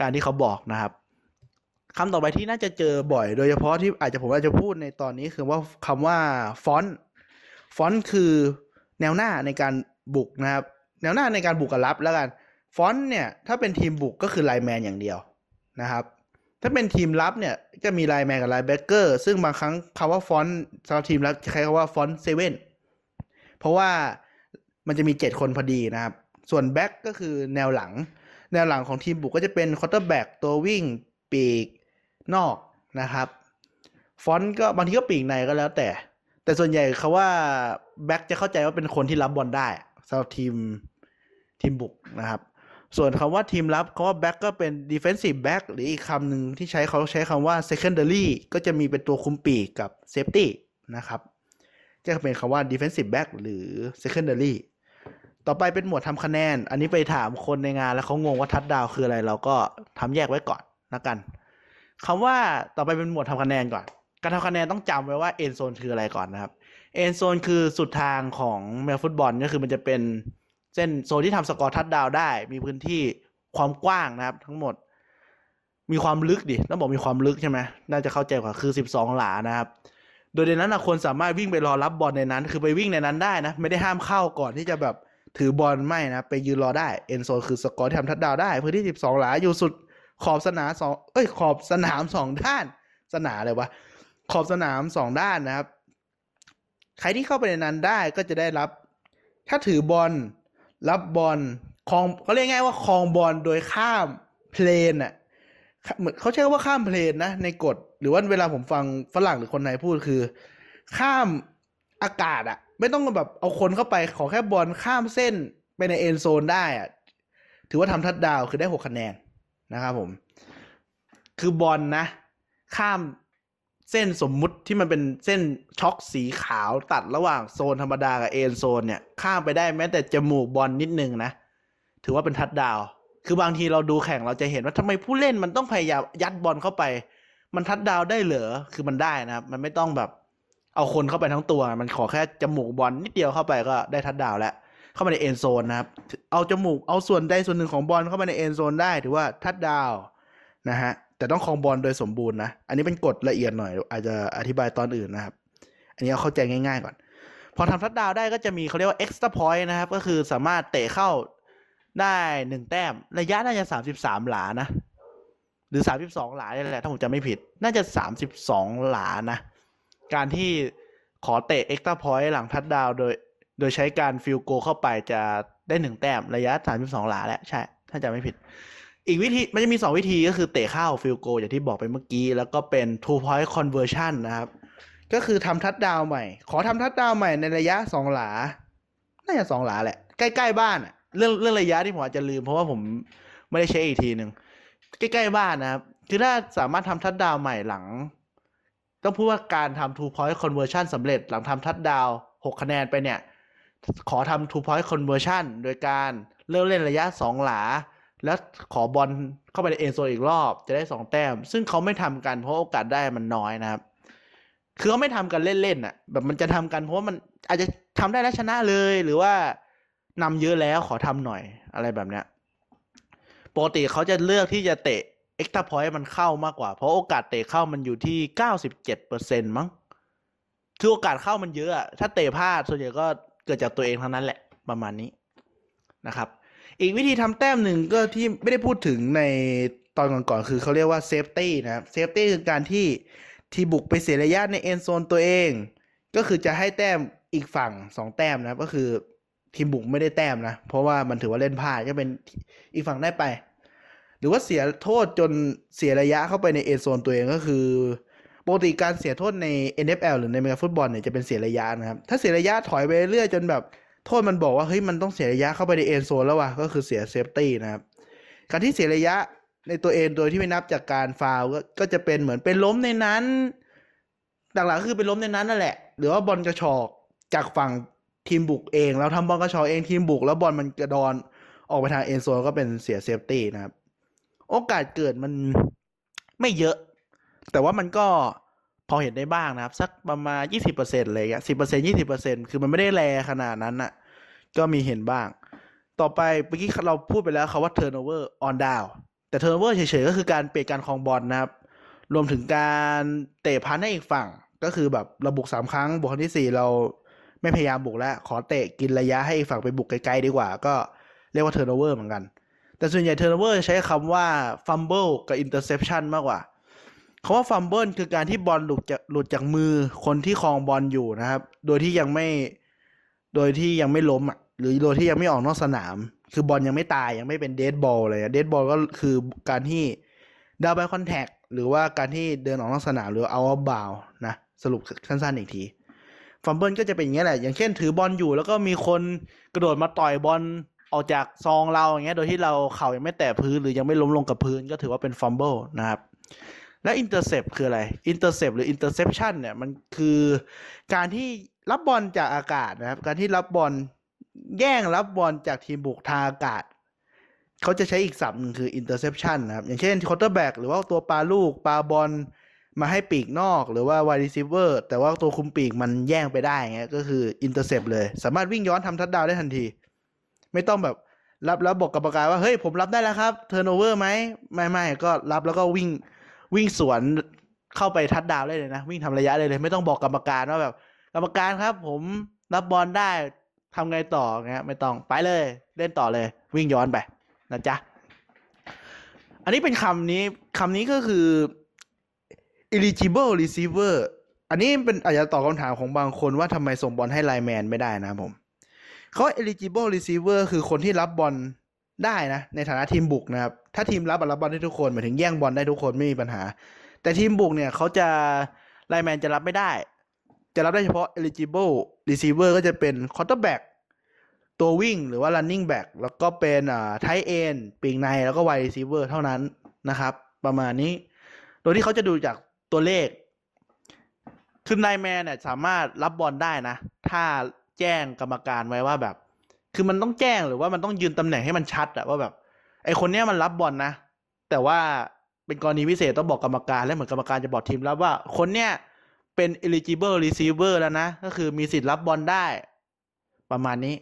การที่เขาบอกนะครับคำต่อไปที่น่าจะเจอบ่อย โดยเฉพาะที่อาจจะผมอาจจะพูดในตอนนี้คือว่าคำว่าฟอนต์ฟอนต์คือแนวหน้าในการบุกนะครับ แนวหน้าในการบุกกับรับแล้วกัน ฟอนต์เนี่ยถ้าเป็นทีมบุกก็คือไลแมนอย่างเดียวนะครับถ้าเป็นทีมรับเนี่ยจะมี lineman กับ linebacker ซึ่งบางครั้งคำว่า front สำหรับทีมรับจะใช้คำว่า front seven เพราะว่ามันจะมีเจ็ดคนพอดีนะครับ ส่วน back ก็คือแนวหลัง แนวหลังของทีมบุกก็จะเป็น quarterback ตัววิ่งปีกนอกนะครับ front ก็บางทีก็ปีกในก็แล้วแต่ แต่ส่วนใหญ่เขาว่า back จะเข้าใจว่าเป็นคนที่รับบอลได้สำหรับทีม ทีมบุกนะครับ ส่วนคำว่าทีมรับเขาว่าแบ็กก็เป็น defensive back หรืออีกคำหนึ่งที่ใช้เขาใช้คำว่า secondary ก็จะมีเป็นตัวคุมปีกกับ safety นะครับจะเป็นคำว่า defensive back หรือ secondary ต่อไปเป็นหมวดทำคะแนน อันนี้ไปถามคนในงานแล้วเขางงว่าทัดดาวคืออะไร เราก็ทำแยกไว้ก่อนละกันคำว่าต่อไปเป็นหมวดทำคะแนนก่อน การทำคะแนนต้องจำไว้ว่า end zone คืออะไรก่อนนะครับ end zone คือสุดทางของอเมริกันฟุตบอลก็คือมันจะเป็น เส้นโซนที่ทำ score touchdown ได้ มีพื้นที่ความกว้างนะครับ ทั้งหมด มีความลึกดิต้องบอกมีความลึกใช่ไหมน่าจะเข้าใจกว่าคือ 12 หลานะครับ โดยในนั้นคนสามารถวิ่งไปรอรับบอลในนั้น คือไปวิ่งในนั้นได้นะ ไม่ได้ห้ามเข้าก่อนที่จะแบบถือบอลไม่นะ ไปยืนรอได้ end zone คือสกอร์ที่ทำ touchdown ได้ พื้นที่ 12 หลาอยู่สุดขอบสนามสองเอ้ยขอบสนามสองด้านสนามอะไรวะขอบสนามสองด้านนะครับ ใครที่เข้าไปในนั้นได้ก็จะได้รับ ถ้าถือบอล รับบอลคลองเขาเรียกง่ายว่าคลองบอลโดยข้ามเพลนอะเหมือนเขาใช้คำว่าข้ามเพลนนะ ในกฎ หรือว่าเวลาผมฟังฝรั่งหรือคนไทยพูดคือ ข้ามอากาศอะ ไม่ต้องแบบเอาคนเข้าไปขอแค่บอลข้ามเส้นไปในเอ็นโซนได้อะถือว่าทำทัดดาวคือได้หกคะแนนนะครับผม คือบอลนะ ข้าม เส้นสมมุติที่มันเป็นเส้นชอล์กสีขาวตัดระหว่างโซนธรรมดากับ end zone เนี่ย ข้ามไปได้แม้แต่จมูกบอลนิดนึงนะ ถือว่าเป็นทัดดาว คือบางทีเราดูแข่งเราจะเห็นว่าทำไมผู้เล่นมันต้องพยายามยัดบอลเข้าไป มันทัดดาวได้เหรอคือมันได้นะครับ มันไม่ต้องแบบเอาคนเข้าไปทั้งตัว มันขอแค่จมูกบอลนิดเดียวเข้าไปก็ได้ทัดดาวแล้วเข้ามาในเอ็นโซนนะครับ เอาจมูกเอาส่วนใดส่วนหนึ่งของบอลเข้ามาในเอ็นโซนได้ถือว่าทัดดาวนะฮะ แต่ต้องครองบอลโดยสมบูรณ์นะ อันนี้เป็นกฎละเอียดหน่อย อาจจะอธิบายตอนอื่นนะครับ อันนี้เอาเข้าใจง่ายๆก่อน พอทำทัดดาวได้ก็จะมีเขาเรียกว่า extra point นะครับ ก็คือสามารถเตะเข้าได้หนึ่งแต้ม ระยะน่าจะสามสิบสามหลานะ หรือสามสิบสองหลาเนี่ยแหละ ถ้าผมจำไม่ผิด น่าจะสามสิบสองหลานะ การที่ขอเตะ extra point หลังทัดดาวโดย โดยใช้การ field goal เข้าไปจะได้หนึ่งแต้ม ระยะสามสิบสองหลาแล้วใช่ ถ้าจำไม่ผิด อีกวิธีมันจะมีสองวิธีก็คือเตะเข้า field goal อย่างที่บอกไปเมื่อกี้ แล้วก็เป็น two point conversion นะครับ ก็คือทำทัดดาวใหม่ ขอทำทัดดาวใหม่ในระยะสองหลา น่าจะสองหลาแหละ ใกล้ ๆ บ้านเรื่องเรื่องระยะที่ผมอาจจะลืม เพราะว่าผมไม่ได้เช็คอีกทีหนึ่งใกล้ ๆ บ้านนะครับ คือถ้าสามารถทำทัดดาวใหม่หลัง ต้องพูดว่าการทำ two point conversion สำเร็จหลังทำทัดดาวหกคะแนนไปเนี่ย ขอทำ two point conversion โดยการเริ่มเล่นระยะสองหลา แล้วขอบอลเข้าไปในเอ็นโซอีกรอบจะได้สองแต้ม ซึ่งเขาไม่ทำกันเพราะโอกาสได้มันน้อยนะครับ คือเขาไม่ทำกันเล่นๆอะ แบบมันจะทำกันเพราะว่ามันอาจจะทำได้แล้วชนะเลยหรือว่านำเยอะแล้วขอทำหน่อยอะไรแบบเนี้ยปกติเขาจะเลือกที่จะเตะ extra point มันเข้ามากกว่า เพราะโอกาสเตะเข้ามันอยู่ที่เก้าสิบเจ็ดเปอร์เซ็นมั้งคือโอกาสเข้ามันเยอะอะ ถ้าเตะพลาดส่วนใหญ่ก็เกิดจากตัวเองทั้งนั้นแหละประมาณนี้นะครับ อีกวิธีทำแต้มหนึ่งก็ที่ไม่ได้พูดถึงในตอนก่อนๆคือเขาเรียกว่า safety นะ safety คือการที่ทีมบุกไปเสียระยะใน end zone ตัวเอง ก็คือจะให้แต้มอีกฝั่งสองแต้มนะก็คือทีมบุกไม่ได้แต้มนะ เพราะว่ามันถือว่าเล่นพลาดก็เป็นอีกฝั่งได้ไป หรือว่าเสียโทษจนเสียระยะเข้าไปใน end zone ตัวเองก็คือปกติการเสียโทษใน NFL หรือในอเมริกันฟุตบอลเนี่ยจะเป็นเสียระยะนะครับ ถ้าเสียระยะถอยไปเรื่อยจนแบบ โทษมันบอกว่าเฮ้ยมันต้องเสียระยะเข้าไปใน end zone แล้ววะก็คือเสีย safety นะครับ การที่เสียระยะในตัวเองโดยที่ไม่นับจากการฟาวล์ก็จะเป็นเหมือนเป็นล้มในนั้นหลักๆคือเป็นล้มในนั้นนั่นแหละ หรือว่าบอลกระฉอกจากฝั่งทีมบุกเองเราทำบอลกระฉอกเองทีมบุก แล้วบอลมันกระดอนออกไปทาง end zone ก็เป็นเสีย safety นะครับ โอกาสเกิดมันไม่เยอะ แต่ว่ามันก็ อเห็นได้บ้างนะครับ สักประมาณยี่สิบเปอร์เซ็นต์เลยอะสิบเปอร์เซ็นยี่สิบเปอร์เซ็นคือมันไม่ได้แรงขนาดนั้นอะก็มีเห็นบ้าง ต่อไปเมื่อกี้เราพูดไปแล้วคำว่า turnover on down แต่ turnover เฉยๆ ก็คือการเปลี่ยนการครองบอลนะครับ รวมถึงการเตะพันให้อีกฝั่ง ก็คือแบบเราบุกสามครั้ง บุกครั้งที่สี่เราไม่พยายามบุกแล้ว ขอเตะกินระยะให้อีกฝั่งไปบุกไกลๆดีกว่า ก็เรียกว่า turnover เหมือนกัน แต่ส่วนใหญ่ turnover ใช้คำว่า fumble กับ interception มากกว่า คำว่า fumble คือการที่บอลหลุดจากหลุดจากมือคนที่ครองบอลอยู่นะครับ โดยที่ยังไม่ โดยที่ยังไม่ล้มอะ หรือโดยที่ยังไม่ออกนอกสนาม คือบอลยังไม่ตายยังไม่เป็นเดดบอลเลยเดดบอลก็คือการที่ down by contact หรือว่าการที่เดินออกนอกสนามหรือเอาบาวนะสรุปสั้นๆอีกที fumble ก็จะเป็นอย่างนี้แหละ อย่างเช่นถือบอลอยู่ แล้วก็มีคนกระโดดมาต่อยบอลออกจากซองเราอย่างเงี้ย โดยที่เราเข่ายังไม่แตะพื้นหรือยังไม่ล้มลงกับพื้นก็ถือว่าเป็น fumble นะครับ และ intercept คืออะไร intercept หรือ interception เนี่ยมันคือการที่รับบอลจากอากาศนะครับ การที่รับบอลแย่งรับบอลจากทีมบุกทางอากาศ เขาจะใช้อีกศัพท์หนึ่งคือ interception นะครับ อย่างเช่น quarterback หรือว่าตัวปาลูกปาบอลมาให้ปีกนอกหรือว่า wide receiver แต่ว่าตัวคุมปีกมันแย่งไปได้เงี้ยก็คือ intercept เลย สามารถวิ่งย้อนทำทัดดาวได้ทันที ไม่ต้องแบบรับแล้วบอกกรรมการว่า เฮ้ยผมรับได้แล้วครับ turnover ไหมไม่ไม่ก็รับแล้วก็วิ่ง วิ่งสวนเข้าไปทัดดาวได้เลยนะ วิ่งทำระยะได้เลย ไม่ต้องบอกกรรมการว่าแบบ กรรมการครับ ผมรับบอลได้ทำไงต่อเงี้ยไม่ต้องไปเลย เล่นต่อเลย วิ่งย้อนไปนะจ๊ะอันนี้เป็นคำนี้คำนี้ก็คือ eligible receiver อันนี้เป็นอาจจะตอบคำถามของบางคนว่าทำไมส่งบอลให้ไลแมนไม่ได้นะผมเขา eligible receiver คือคนที่รับบอลได้นะ ในฐานะทีมบุกนะครับ ถ้าทีมรับรับบอลได้ทุกคนหมายถึงแย่งบอลได้ทุกคนไม่มีปัญหา แต่ทีมบุกเนี่ยเขาจะไลแมนจะรับไม่ได้ จะรับได้เฉพาะ eligible receiver ก็จะเป็น quarterback ตัววิ่งหรือว่า running back แล้วก็เป็นอ่า tight end ปีกในแล้วก็ wide receiver เท่านั้นนะครับ ประมาณนี้ โดยที่เขาจะดูจากตัวเลขคือไนแมนเนี่ยสามารถรับบอลได้นะ ถ้าแจ้งกรรมการไว้ว่าแบบ คือมันต้องแจ้งหรือว่ามันต้องยืนตำแหน่งให้มันชัดอะว่าแบบ ไอคนเนี้ยมันรับบอลนะ แต่ว่าเป็นกรณีพิเศษต้องบอกกรรมการ และเหมือนกรรมการจะบอกทีมรับว่า คนเนี้ยเป็น eligible receiver แล้วนะ ก็คือมีสิทธิ์รับบอลได้ ประมาณนี้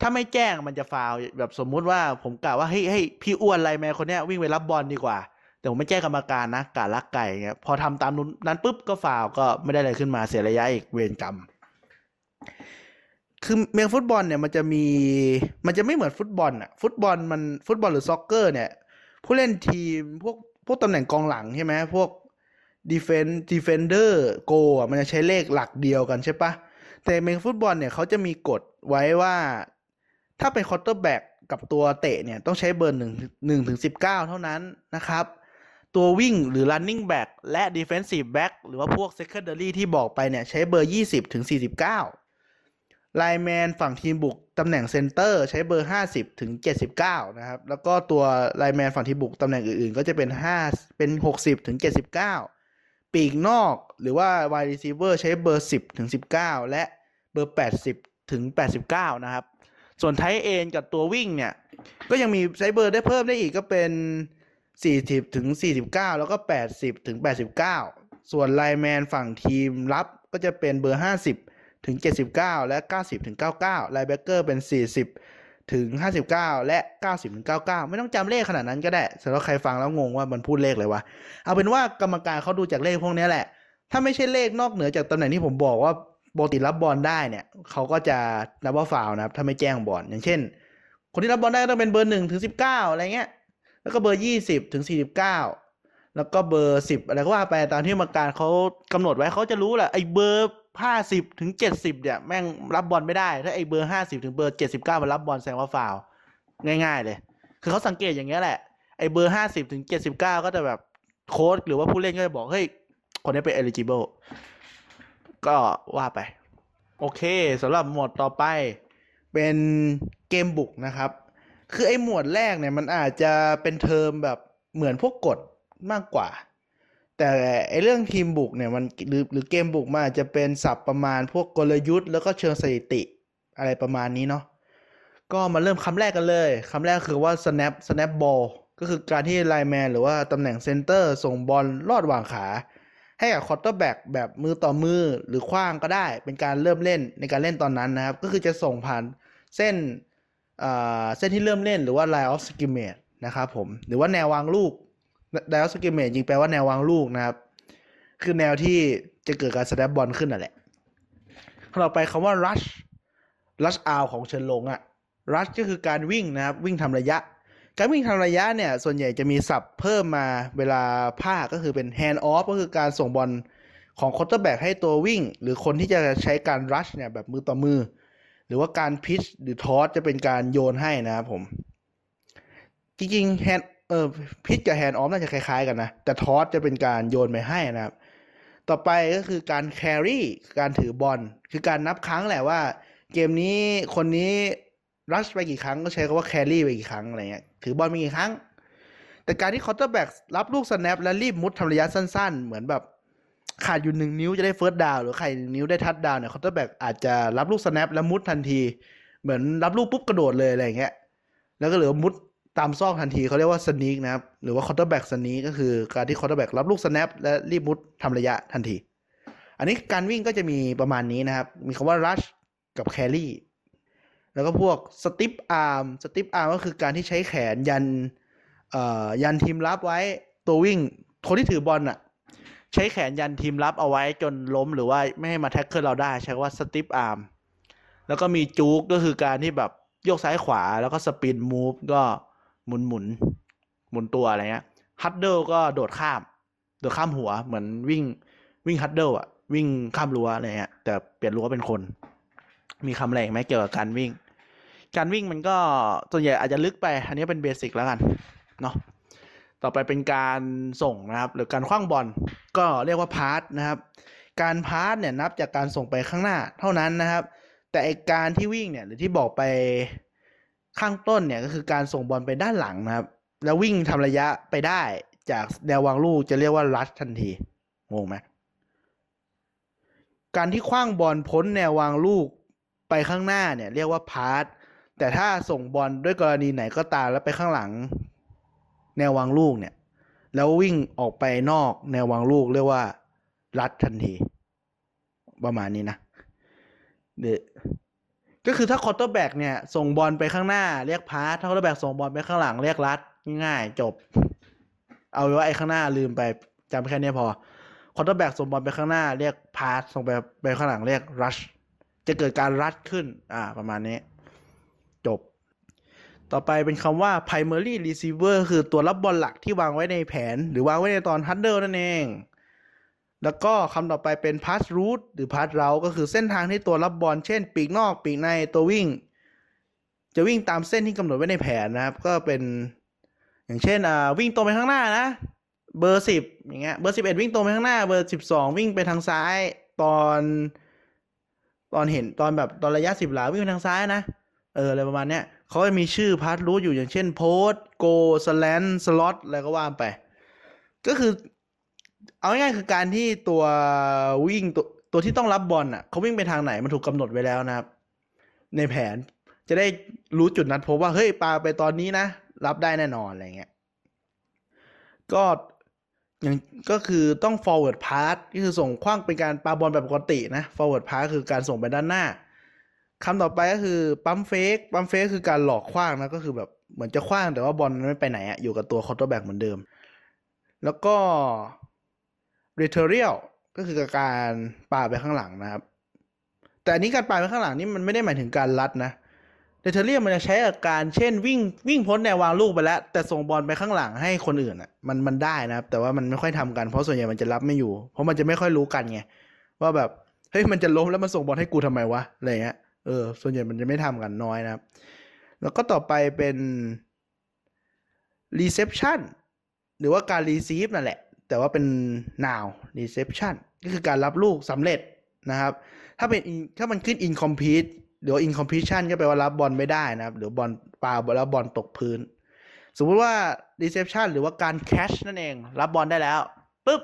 ถ้าไม่แจ้งมันจะฟาวแบบสมมุติว่าผมกล่าวว่าเฮ้ยให้พี่อ้วนไรแม่คนเนี้ยวิ่งไปรับบอลดีกว่าแต่ผมไม่แจ้งกรรมการนะกาลักไก่เงี้ยพอทำตามนั้นปุ๊บก็ฟาวก็ไม่ได้อะไรขึ้นมาเสียระยะอีกเวรกรรม คืออเมริกันฟุตบอลเนี่ยมันจะมีมันจะไม่เหมือนฟุตบอลอะฟุตบอลมันฟุตบอลหรือ soccer เนี่ย ผู้เล่นทีมพวกพวกตำแหน่งกองหลังใช่ไหมพวก defen defender โกลอะมันจะใช้เลขหลักเดียวกันใช่ปะแต่อเมริกันฟุตบอลเนี่ยเขาจะมีกฎไว้ว่า ถ้าเป็น quarterback กับตัวเตะเนี่ยต้องใช้เบอร์หนึ่งหนึ่งถึงสิบเก้าเท่านั้นนะครับตัววิ่งหรือ running back และ defensive back หรือว่าพวก secondary ที่บอกไปเนี่ยใช้เบอร์ 20ถึง49 lineman ฝั่งทีมบุกตำแหน่ง center ใช้เบอร์ 50 ถึง 79 นะครับ แล้วก็ตัว lineman ฝั่งทีมบุกตำแหน่งอื่นๆ ก็จะเป็น 5 เป็น 60 ถึง 79 ปีกนอกหรือว่า wide receiver ใช้เบอร์ 10 ถึง 19 และเบอร์ 80 ถึง 89 นะครับ ส่วน tight end กับตัววิ่งเนี่ย ก็ยังมีใช้เบอร์ได้เพิ่มได้อีกก็เป็น 40 ถึง 49 แล้วก็ 80 ถึง 89 ส่วน lineman ฝั่งทีมรับก็จะเป็นเบอร์ 50 ถึง 79 และ 90 ถึง 99 linebacker เป็น 40 ถึง 59 และ 90 ถึง 99 ไม่ต้องจำเลขขนาดนั้นก็ได้สำหรับใครฟังแล้วงงว่ามันพูดเลขเลยวะ เอาเป็นว่ากรรมการเขาดูจากเลขพวกนี้แหละ ถ้าไม่ใช่เลขนอกเหนือจากตำแหน่งที่ผมบอกว่าปกติรับบอลได้เนี่ยเขาก็จะนับว่าฟาวล์นะครับ ถ้าไม่แจ้งบอลอย่างเช่น คนที่รับบอลได้ก็ต้องเป็นเบอร์หนึ่งถึงสิบเก้าอะไรเงี้ย แล้วก็เบอร์ยี่สิบถึงสี่สิบเก้าแล้วก็เบอร์สิบอะไรก็ว่าไปตามที่กรรมการเขากำหนดไว้เขาจะรู้แหละไอ้เบอร์ ห้าสิบถึงเจ็ดสิบเนี่ยแม่งรับบอลไม่ได้ ถ้าไอ้เบอร์ห้าสิบถึงเบอร์เจ็ดสิบเก้ามันรับบอลแสดงว่าฟาวล์ง่าย ๆ เลย คือเขาสังเกตอย่างเงี้ยแหละไอ้เบอร์ห้าสิบถึงเจ็ดสิบเก้าก็จะแบบโค้ดหรือว่าผู้เล่นก็จะบอก เฮ้ย คนนี้เป็น eligible ก็ว่าไป โอเคสำหรับหมวดต่อไปเป็นเกมบุกนะครับ คือไอ้หมวดแรกเนี่ยมันอาจจะเป็นเทอมแบบเหมือนพวกกฎมากกว่า แต่ไอเรื่องทีมบุกเนี่ยมันหรือหรือเกมบุกมันอาจจะเป็นศัพท์ประมาณพวกกลยุทธ์แล้วก็เชิงสถิติอะไรประมาณนี้เนาะก็มาเริ่มคำแรกกันเลยคำแรกคือว่า snap snap ball ก็คือการที่ lineman หรือว่าตำแหน่ง center ส่งบอลลอดหว่างขา ให้กับ quarterback แบบมือต่อมือหรือขว้างก็ได้ เป็นการเริ่มเล่นในการเล่นตอนนั้นนะครับ ก็คือจะส่งผ่านเส้นเส้นที่เริ่มเล่นหรือว่า line of scrimmage นะครับผม หรือว่าแนววางลูก line of scrimmage จริงแปลว่าแนววางลูกนะครับ คือแนวที่จะเกิดการ snap บอลขึ้นนั่นแหละต่อไปคำว่า rush rush out ของเชิญลงอะ rush ก็คือการวิ่งนะครับ วิ่งทำระยะ การวิ่งทำระยะเนี่ย ส่วนใหญ่จะมีศัพท์เพิ่มมาเวลาภาคก็คือเป็น hand off ก็คือการส่งบอลของ quarterback ให้ตัววิ่ง หรือคนที่จะใช้การ rush เนี่ยแบบมือต่อมือ หรือว่าการ pitch หรือ toss จะเป็นการโยนให้นะครับผม จริงๆ hand เออ pitch กับ hand off น่าจะคล้ายๆกันนะ แต่ toss จะเป็นการโยนไปให้นะครับ ต่อไปก็คือการ carry การถือบอลคือการนับครั้งแหละว่า เกมนี้คนนี้ rush ไปกี่ครั้งก็ใช้คำว่า carry ไปกี่ครั้งอะไรเงี้ยถือบอลไปกี่ครั้ง แต่การที่ quarterback รับลูก snap และรีบมุดทำระยะสั้นๆ เหมือนแบบขาดอยู่หนึ่งนิ้วจะได้ first down หรือขาดหนึ่งนิ้วได้ทัดดาวเนี่ย quarterback อาจจะรับลูก snap แล้วมุดทันที เหมือนรับลูกปุ๊บกระโดดเลยอะไรเงี้ยแล้วก็เหลือมุด ตามซอกทันทีเขาเรียกว่า sneak นะครับ หรือว่า quarterback sneak ก็คือการที่ quarterback รับลูก snap และรีบมุดทำระยะทันที อันนี้การวิ่งก็จะมีประมาณนี้นะครับ มีคำว่า rush กับ carry แล้วก็พวก stiff arm stiff arm ก็คือการที่ใช้แขนยันเอ่อยันทีมรับไว้ตัววิ่งคนที่ถือบอลอะใช้แขนยันทีมรับเอาไว้จนล้มหรือว่าไม่ให้มา tackle เราได้ ใช้ว่า stiff arm แล้วก็มี juke ก็คือการที่แบบโยกซ้ายขวาแล้วก็ spin move ก็ หมุนหมุนหมุนตัวอะไรเงี้ย hurdle ก็โดดข้าม โดดข้ามหัวเหมือนวิ่งวิ่ง hurdle อะวิ่งข้ามรั้วอะไรเงี้ยแต่เปลี่ยนรั้วเป็นคน มีคำไรไหมเกี่ยวกับการวิ่ง การวิ่งมันก็ส่วนใหญ่อาจจะลึกไปอันนี้เป็นเบสิกแล้วกันเนาะต่อไปเป็นการส่งนะครับ หรือการคว้างบอลก็เรียกว่าพาสนะครับ การพาสเนี่ยนับจากการส่งไปข้างหน้าเท่านั้นนะครับ แต่ไอการที่วิ่งเนี่ยหรือที่บอกไป ข้างต้นเนี่ยก็คือการส่งบอลไปด้านหลังนะครับ แล้ววิ่งทำระยะไปได้จากแนววางลูกจะเรียกว่ารัชทันทีงงไหมการที่ขว้างบอลพ้นแนววางลูกไปข้างหน้าเนี่ยเรียกว่า pass แต่ถ้าส่งบอลด้วยกรณีไหนก็ตามแล้วไปข้างหลัง แนววางลูกเนี่ย แล้ววิ่งออกไปนอกแนววางลูกเรียกว่า rush ทันที ประมาณนี้นะเด ก็คือถ้า quarterback เนี่ย ส่งบอลไปข้างหน้าเรียก pass ถ้า quarterback ส่งบอลไปข้างหลังเรียก rush ง่ายจบ เอาไว้ว่าไอ้ข้างหน้าลืมไปจำแค่นี้พอ quarterback ส่งบอลไปข้างหน้าเรียก pass ส่งไปไปข้างหลังเรียก rush จะเกิดการ rush ขึ้น อ่า ประมาณนี้ จบ ต่อไปเป็นคำว่า primary receiver คือตัวรับบอลหลักที่วางไว้ในแผน หรือวางไว้ในตอน huddle นั่นเอง แล้วก็คำต่อไปเป็น pass route หรือ pass route ก็คือเส้นทางที่ตัวรับบอลเช่น ปีกนอก ปีกในตัววิ่ง จะวิ่งตามเส้นที่กำหนดไว้ในแผนนะครับ ก็เป็น อย่างเช่นอ่าวิ่งตรงไปข้างหน้านะเบอร์สิบอย่างเงี้ยเบอร์สิบเอ็ดวิ่งตรงไปข้างหน้า เบอร์สิบสองวิ่งไปทางซ้ายตอนตอนเห็นตอนแบบตอนระยะสิบหลาวิ่งไปทางซ้ายนะ เอออะไรประมาณเนี้ยเขาจะมีชื่อ pass route อยู่อย่างเช่น post go slant slot อะไรก็ว่าไป ก็คือ เอาง่ายๆคือการที่ตัววิ่งตัวตัวที่ต้องรับบอลอะเขาวิ่งไปทางไหนมันถูกกำหนดไว้แล้วนะครับ ในแผนจะได้รู้จุดนัดพบว่าเฮ้ยปาไปตอนนี้นะ รับได้แน่นอนอะไรเงี้ยก็อย่างก็คือต้อง forward pass ก็คือส่งคว้างเป็นการปาบอลแบบปกตินะ forward pass คือการส่งไปด้านหน้าคำต่อไปก็คือ pump fake pump fake คือการหลอกคว้างนะก็คือแบบเหมือนจะคว้างแต่ว่าบอลมันไม่ไปไหนอะอยู่กับตัว quarterback เหมือนเดิม แล้วก็ lateral ก็คือการปาไปข้างหลังนะครับ แต่อันนี้การปาไปข้างหลังนี่มันไม่ได้หมายถึงการลัดนะเดเทเรียมันจะใช้อาการเช่นวิ่งวิ่งพ้นแนววางลูกไปแล้ว แต่ส่งบอลไปข้างหลังให้คนอื่นอะมันมันได้นะครับ แต่ว่ามันไม่ค่อยทำกันเพราะส่วนใหญ่มันจะรับไม่อยู่ เพราะมันจะไม่ค่อยรู้กันไงว่าแบบเฮ้ยมันจะล้มแล้วมันส่งบอลให้กูทำไมวะอะไรเงี้ยเออส่วนใหญ่มันจะไม่ทำกันน้อยนะครับ แล้วก็ต่อไปเป็น reception หรือว่าการ receive นั่นแหละ แต่ว่าเป็น now reception ก็คือการรับลูกสำเร็จนะครับ ถ้าเป็นถ้ามันขึ้น incomplete หรือ incompletion ก็แปลว่ารับบอลไม่ได้นะครับ หรืออบอลปาแล้วบอลตกพื้น สมมติว่า reception หรือว่าการ catch นั่นเอง รับบอลได้แล้วปุ๊บ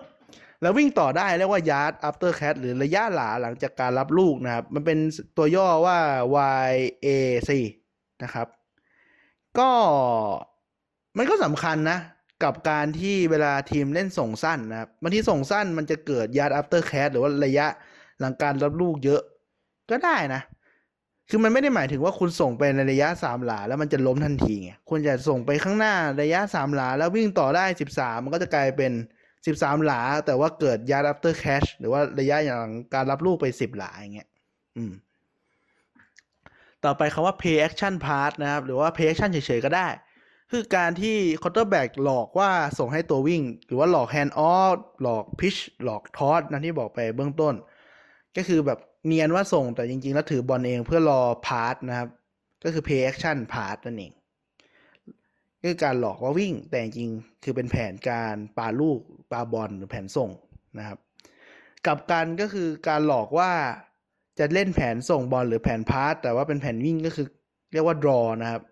แล้ววิ่งต่อได้เรียกว่า yard after catch หรือระยะหลาหลังจากการรับลูกนะครับ มันเป็นตัวย่อว่า YAC นะครับ ก็มันก็สำคัญนะ กับการที่เวลาทีมเล่นส่งสั้นนะครับบางทีส่งสั้นมันจะเกิด yard after catch หรือว่าระยะหลังการรับลูกเยอะ ก็ได้นะ คือมันไม่ได้หมายถึงว่าคุณส่งไปในระยะสามหลา แล้วมันจะล้มทันทีไงคุณจะส่งไปข้างหน้าระยะสามหลา แล้ววิ่งต่อได้สิบสามมันก็จะกลายเป็นสิบสามหลา แต่ว่าเกิด yard after catch หรือว่าระยะอย่างการรับลูกไปสิบหลาอย่างเงี้ย อืม ต่อไปคำว่า play action pass นะครับ หรือว่า play action เฉยๆก็ได้ คือการที่ quarterback หลอกว่าส่งให้ตัววิ่ง หรือว่าหลอก hand off หลอก pitch หลอก toss นั่นที่บอกไปเบื้องต้น ก็คือแบบเนียนว่าส่งแต่จริงๆ แล้วถือบอลเองเพื่อรอพาสนะครับ ก็คือ play action pass นั่นเองก็คือการหลอกว่าวิ่งแต่จริงๆคือเป็นแผนการปาลูกปาบอลหรือแผนส่งนะครับกับกันก็คือการหลอกว่าจะเล่นแผนส่งบอลหรือแผนพาสแต่ว่าเป็นแผนวิ่งก็คือเรียกว่า draw นะครับ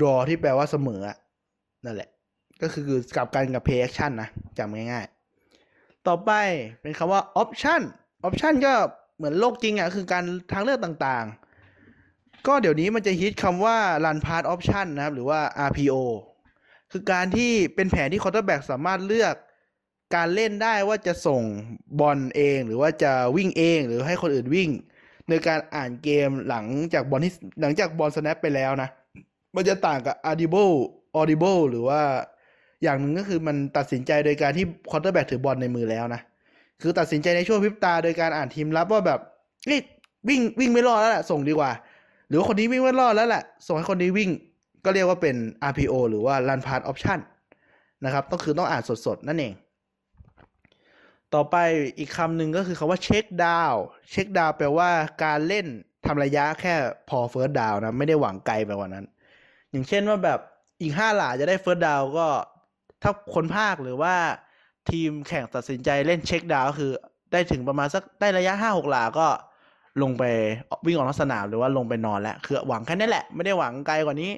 draw ที่แปลว่าเสมอนั่นแหละ ก็คือกลับกันกับ play action นะจำง่ายๆ ต่อไปเป็นคำว่า option option ก็เหมือนโลกจริงอะ่ะ คือการทางเลือกต่างๆ ก็เดี๋ยวนี้มันจะฮิตคำว่า run pass option นะครับ หรือว่า RPO คือการที่เป็นแผนที่ quarterback สามารถเลือกการเล่นได้ว่าจะส่งบอลเอง หรือว่าจะวิ่งเองหรือให้คนอื่นวิ่งโดยการอ่านเกมหลังจากบอลที่หลังจากบอล snap ไปแล้วนะ มันจะต่างกับ audible audible หรือว่าอย่างหนึ่งก็คือมันตัดสินใจโดยการที่ quarterback ถือบอลในมือแล้วนะ คือตัดสินใจในช่วงพริบตาโดยการอ่านทีมรับว่าแบบเฮ้ยวิ่งวิ่งไม่รอดแล้วแหละส่งดีกว่า หรือว่าคนนี้วิ่งไม่รอดแล้วแหละส่งให้คนนี้วิ่งก็เรียกว่าเป็น RPO หรือว่า Run Pass Option นะครับต้องคือต้องอ่านสดๆ นั่นเอง ต่อไปอีกคำหนึ่งก็คือคำว่า check down check down แปลว่าการเล่นทำระยะแค่พอ first down นะ ไม่ได้หวังไกลไปกว่านั้น อย่างเช่นว่าแบบอีกห้าหลาจะได้ first down ก็ถ้าคนภาคหรือว่าทีมแข่งตัดสินใจเล่นเช็คดาวก็คือได้ถึงประมาณสักได้ระยะห้าหกหลาก็ลงไปวิ่งออกนอกสนามหรือว่าลงไปนอนแล้วคือหวังแค่นี้แหละ ไม่ได้หวังไกลกว่านี้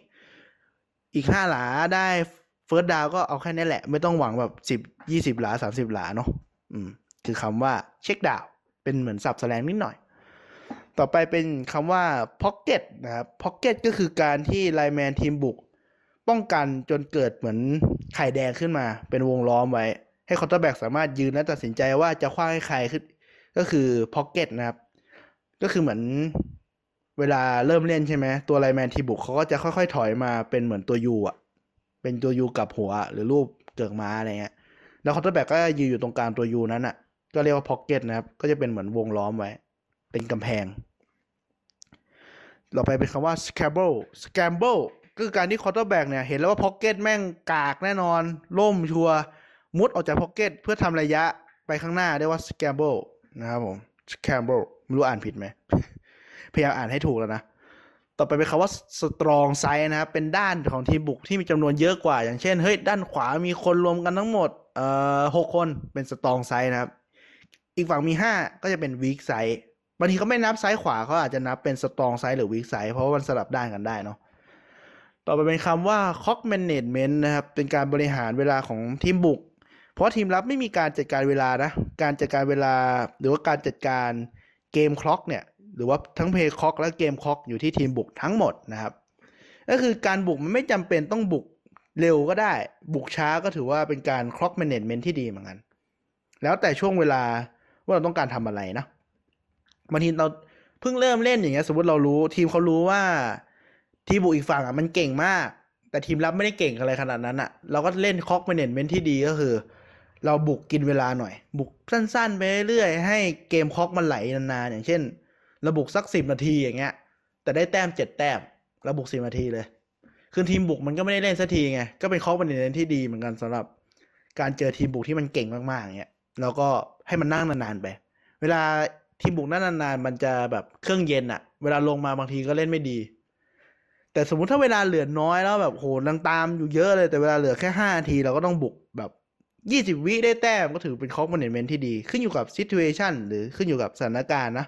อีกห้าหลาได้เฟิร์สดาวก็เอาแค่นี้แหละ ไม่ต้องหวังแบบสิบยี่สิบหลาสามสิบหลาเนาะอืม คือคำว่าเช็คดาวเป็นเหมือนสับแสลงนิดหน่อย ต่อไปเป็นคำว่า pocket นะครับ pocket ก็คือการที่ไลแมนทีมบุก ป้องกันจนเกิดเหมือนไข่แดงขึ้นมา เป็นวงล้อมไว้ ให้ quarterback สามารถยืนและตัดสินใจว่าจะคว้างให้ใครขึ้นก็คือ pocket นะครับ ก็คือเหมือนเวลาเริ่มเล่นใช่ไหมตัว lineman ทีมบุกเขาก็จะค่อยๆ ถอยมาเป็นเหมือนตัว U อะ เป็นตัว U กับหัวหรือรูปเกือกม้าอะไรเงี้ย แล้ว quarterback ก็ยืนอยู่ตรงกลางตัว U นั้นอะ ก็เรียกว่า pocket นะครับ ก็จะเป็นเหมือนวงล้อมไว้ เป็นกำแพง ต่อไปเป็นคำว่า scramble scramble ก็คือการที่ quarterback เนี่ย เห็นแล้วว่า pocket แม่งกากแน่นอน ล่มชัวร์มุดออกจาก pocket เพื่อทำระยะไปข้างหน้าเรียกว่า scramble นะครับผม scramble ไม่รู้อ่านผิดไหม พยายามอ่านให้ถูกแล้วนะ ต่อไปเป็นคำว่า strong side นะครับ เป็นด้านของทีมบุกที่มีจำนวนเยอะกว่า อย่างเช่น เฮ้ย ด้านขวามีคนรวมกันทั้งหมด เอ่อหกคนเป็น strong side นะครับ อีกฝั่งมีห้าก็จะเป็น weak side บางทีเขาไม่นับซ้ายขวาเขาอาจจะนับเป็น strong side หรือ weak side เพราะว่ามันสลับด้านกันได้เนาะต่อไปเป็นคำว่า clock management นะครับ เป็นการบริหารเวลาของทีมบุก เพราะทีมรับไม่มีการจัดการเวลานะ การจัดการเวลา หรือว่าการจัดการเกมคล็อกเนี่ย หรือว่าทั้งเพย์คล็อกและเกมคล็อกอยู่ที่ทีมบุกทั้งหมดนะครับ ก็คือการบุกมันไม่จำเป็นต้องบุกเร็วก็ได้ บุกช้าก็ถือว่าเป็นการคล็อกแมネจเมนที่ดีเหมือนกัน แล้วแต่ช่วงเวลาว่าเราต้องการทำอะไรนะ บางทีเราเพิ่งเริ่มเล่นอย่างเงี้ยสมมติเรารู้ ทีมเขารู้ว่า ทีมบุกอีกฝั่งอะมันเก่งมาก แต่ทีมรับไม่ได้เก่งอะไรขนาดนั้นอะ เราก็เล่น clock management ที่ดีก็คือ เราบุกกินเวลาหน่อย บุกสั้นๆไปเรื่อยให้ game clock มันไหลนานๆอย่างเช่นเราบุกสักสิบนาทีอย่างเงี้ย แต่ได้แต้มเจ็ดแต้มเราบุกสิบนาทีเลยคือทีมบุกมันก็ไม่ได้เล่นสักทีไงก็เป็น clock manage ที่ดีเหมือนกันสำหรับ การเจอทีมบุกที่มันเก่งมากๆอย่างเงี้ยแล้วก็ให้มันนั่งนานๆไป เวลา ทีมบุกนั่งนานๆมันจะแบบเครื่องเย็นอะเวลาลงมาบางทีก็เล่นไม่ดี แต่สมมุติถ้าเวลาเหลือน้อยแล้วแบบโหนังตามอยู่เยอะเลยแต่เวลาเหลือแค่ห้านาทีเราก็ต้องบุกแบบยี่สิบวิได้แต้มก็ถือเป็นคอมมอนเมนที่ดีขึ้นอยู่กับซิทูเอชันหรือขึ้นอยู่กับสถานการณ์นะ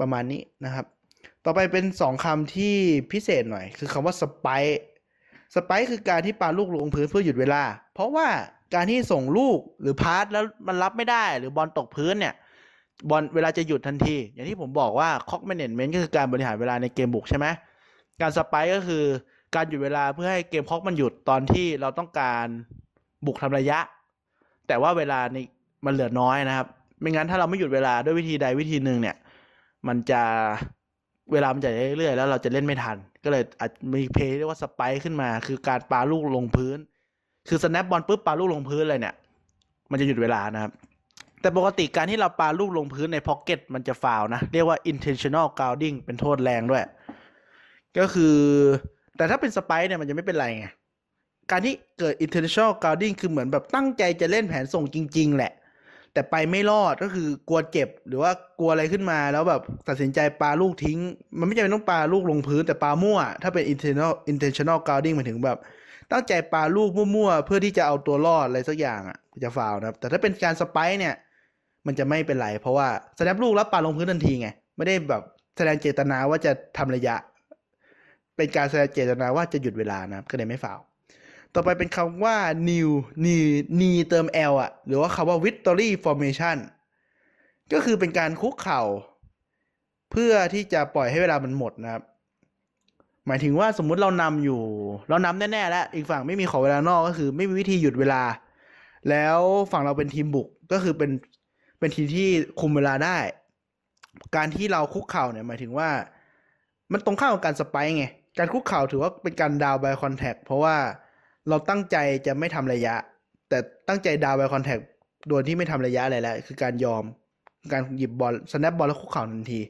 ประมาณนี้นะครับ ต่อไปเป็นสองคำที่พิเศษหน่อย คือคำว่าสไปสไปคือการที่ปาลูกลงพื้นเพื่อหยุดเวลา เพราะว่าการที่ส่งลูกหรือพาสแล้วมันรับไม่ได้ หรือบอลตกพื้นเนี่ย บอลเวลาจะหยุดทันที อย่างที่ผมบอกว่าคอกแมเนจเมนต์ก็คือการบริหารเวลาในเกมบุกใช่ไหมการสไปก็คือการหยุดเวลาเพื่อให้เกมคอกมันหยุดตอนที่เราต้องการบุกทำระยะ แต่ว่าเวลานี่มันเหลือน้อยนะครับ ไม่งั้นถ้าเราไม่หยุดเวลาด้วยวิธีใดวิธีหนึ่งเนี่ย มันจะเวลามันจะเรื่อยๆแล้วเราจะเล่นไม่ทัน ก็เลยอาจมีเพย์เรียกว่าสไปขึ้นมา คือการปาลูกลงพื้น คือสแนปบอลปุ๊บปาลูกลงพื้นเลยเนี่ย มันจะหยุดเวลานะครับ แต่ปกติการที่เราปาลูกลงพื้นในพ็อกเก็ตมันจะฟาวนะ เรียกว่า intentional grounding เป็นโทษแรงด้วย ก็คือ แต่ถ้าเป็นสไปเนี่ยมันจะไม่เป็นไรไง การที่เกิด intentional grounding คือเหมือนแบบตั้งใจจะเล่นแผนส่งจริง ๆ แหละ แต่ไปไม่รอดก็คือกลัวเจ็บหรือว่ากลัวอะไรขึ้นมาแล้วแบบตัดสินใจปาลูกทิ้ง มันไม่จำเป็นต้องปาลูกลงพื้นแต่ปามั่ว ถ้าเป็น intentional intentional grounding หมายถึงแบบตั้งใจปาลูกมั่วๆเพื่อที่จะเอาตัวรอดอะไรสักอย่างอะจะฟาวนะครับแต่ถ้าเป็นการสไปร์เนี่ย มันจะไม่เป็นไร เพราะว่าสแนปลูกแล้วปาลงพื้นทันทีไง ไม่ได้แบบแสดงเจตนาว่าจะทำระยะ เป็นการแสดงเจตนาว่าจะหยุดเวลานะครับ ก็เลยไม่ฟาวต่อไปเป็นคำว่า new ni ni เติม l อะ หรือว่าคำว่า victory formation ก็คือเป็นการคุกเข่า เพื่อที่จะปล่อยให้เวลามันหมดนะครับ หมายถึงว่าสมมุติเรานำอยู่ เรานำแน่ๆ แล้ว อีกฝั่งไม่มีขอเวลานอกก็คือไม่มีวิธีหยุดเวลา แล้วฝั่งเราเป็นทีมบุกก็คือเป็น เป็นทีมที่คุมเวลาได้ การที่เราคุกเข่าเนี่ยหมายถึงว่า มันตรงข้ามกับการสไปร์ไง การคุกเข่าถือว่าเป็นการดาวบายคอนแทคเพราะว่าเราตั้งใจจะไม่ทำระยะ แต่ตั้งใจ down by contact โดยที่ไม่ทำระยะอะไรแล้วคือการยอม การหยิบบอล snap บอลแล้วคุกเข่าทันที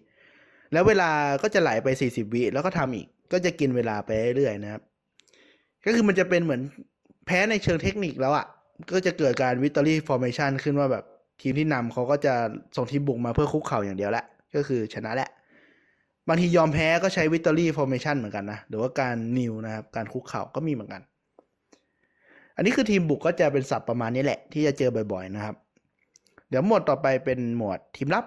แล้วเวลาก็จะไหลไป 40 วิแล้วก็ทำอีก ก็จะกินเวลาไปเรื่อยๆนะครับ ก็คือมันจะเป็นเหมือนแพ้ในเชิงเทคนิคแล้วอะ่ะ ก็จะเกิดการวิต t อรี่ฟอร์เมชันขึ้นว่าแบบ ทีมที่นำเขาก็จะส่งทีมบุกมาเพื่อคุกเข่าอย่างเดียวแหละ ก็คือชนะแหละ บางทียอมแพ้ก็ใช้วิต t อรี่ฟอร์เมชันเหมือนกันนะ หรือว่าการนิวนะครับ การคุกเข่าก็มีเหมือนกัน อันนี้คือทีมบุกก็จะเป็นศัพท์ประมาณนี้แหละ ที่จะเจอบ่อยๆนะครับ เดี๋ยวหมวดต่อไปเป็นหมวดทีมรับ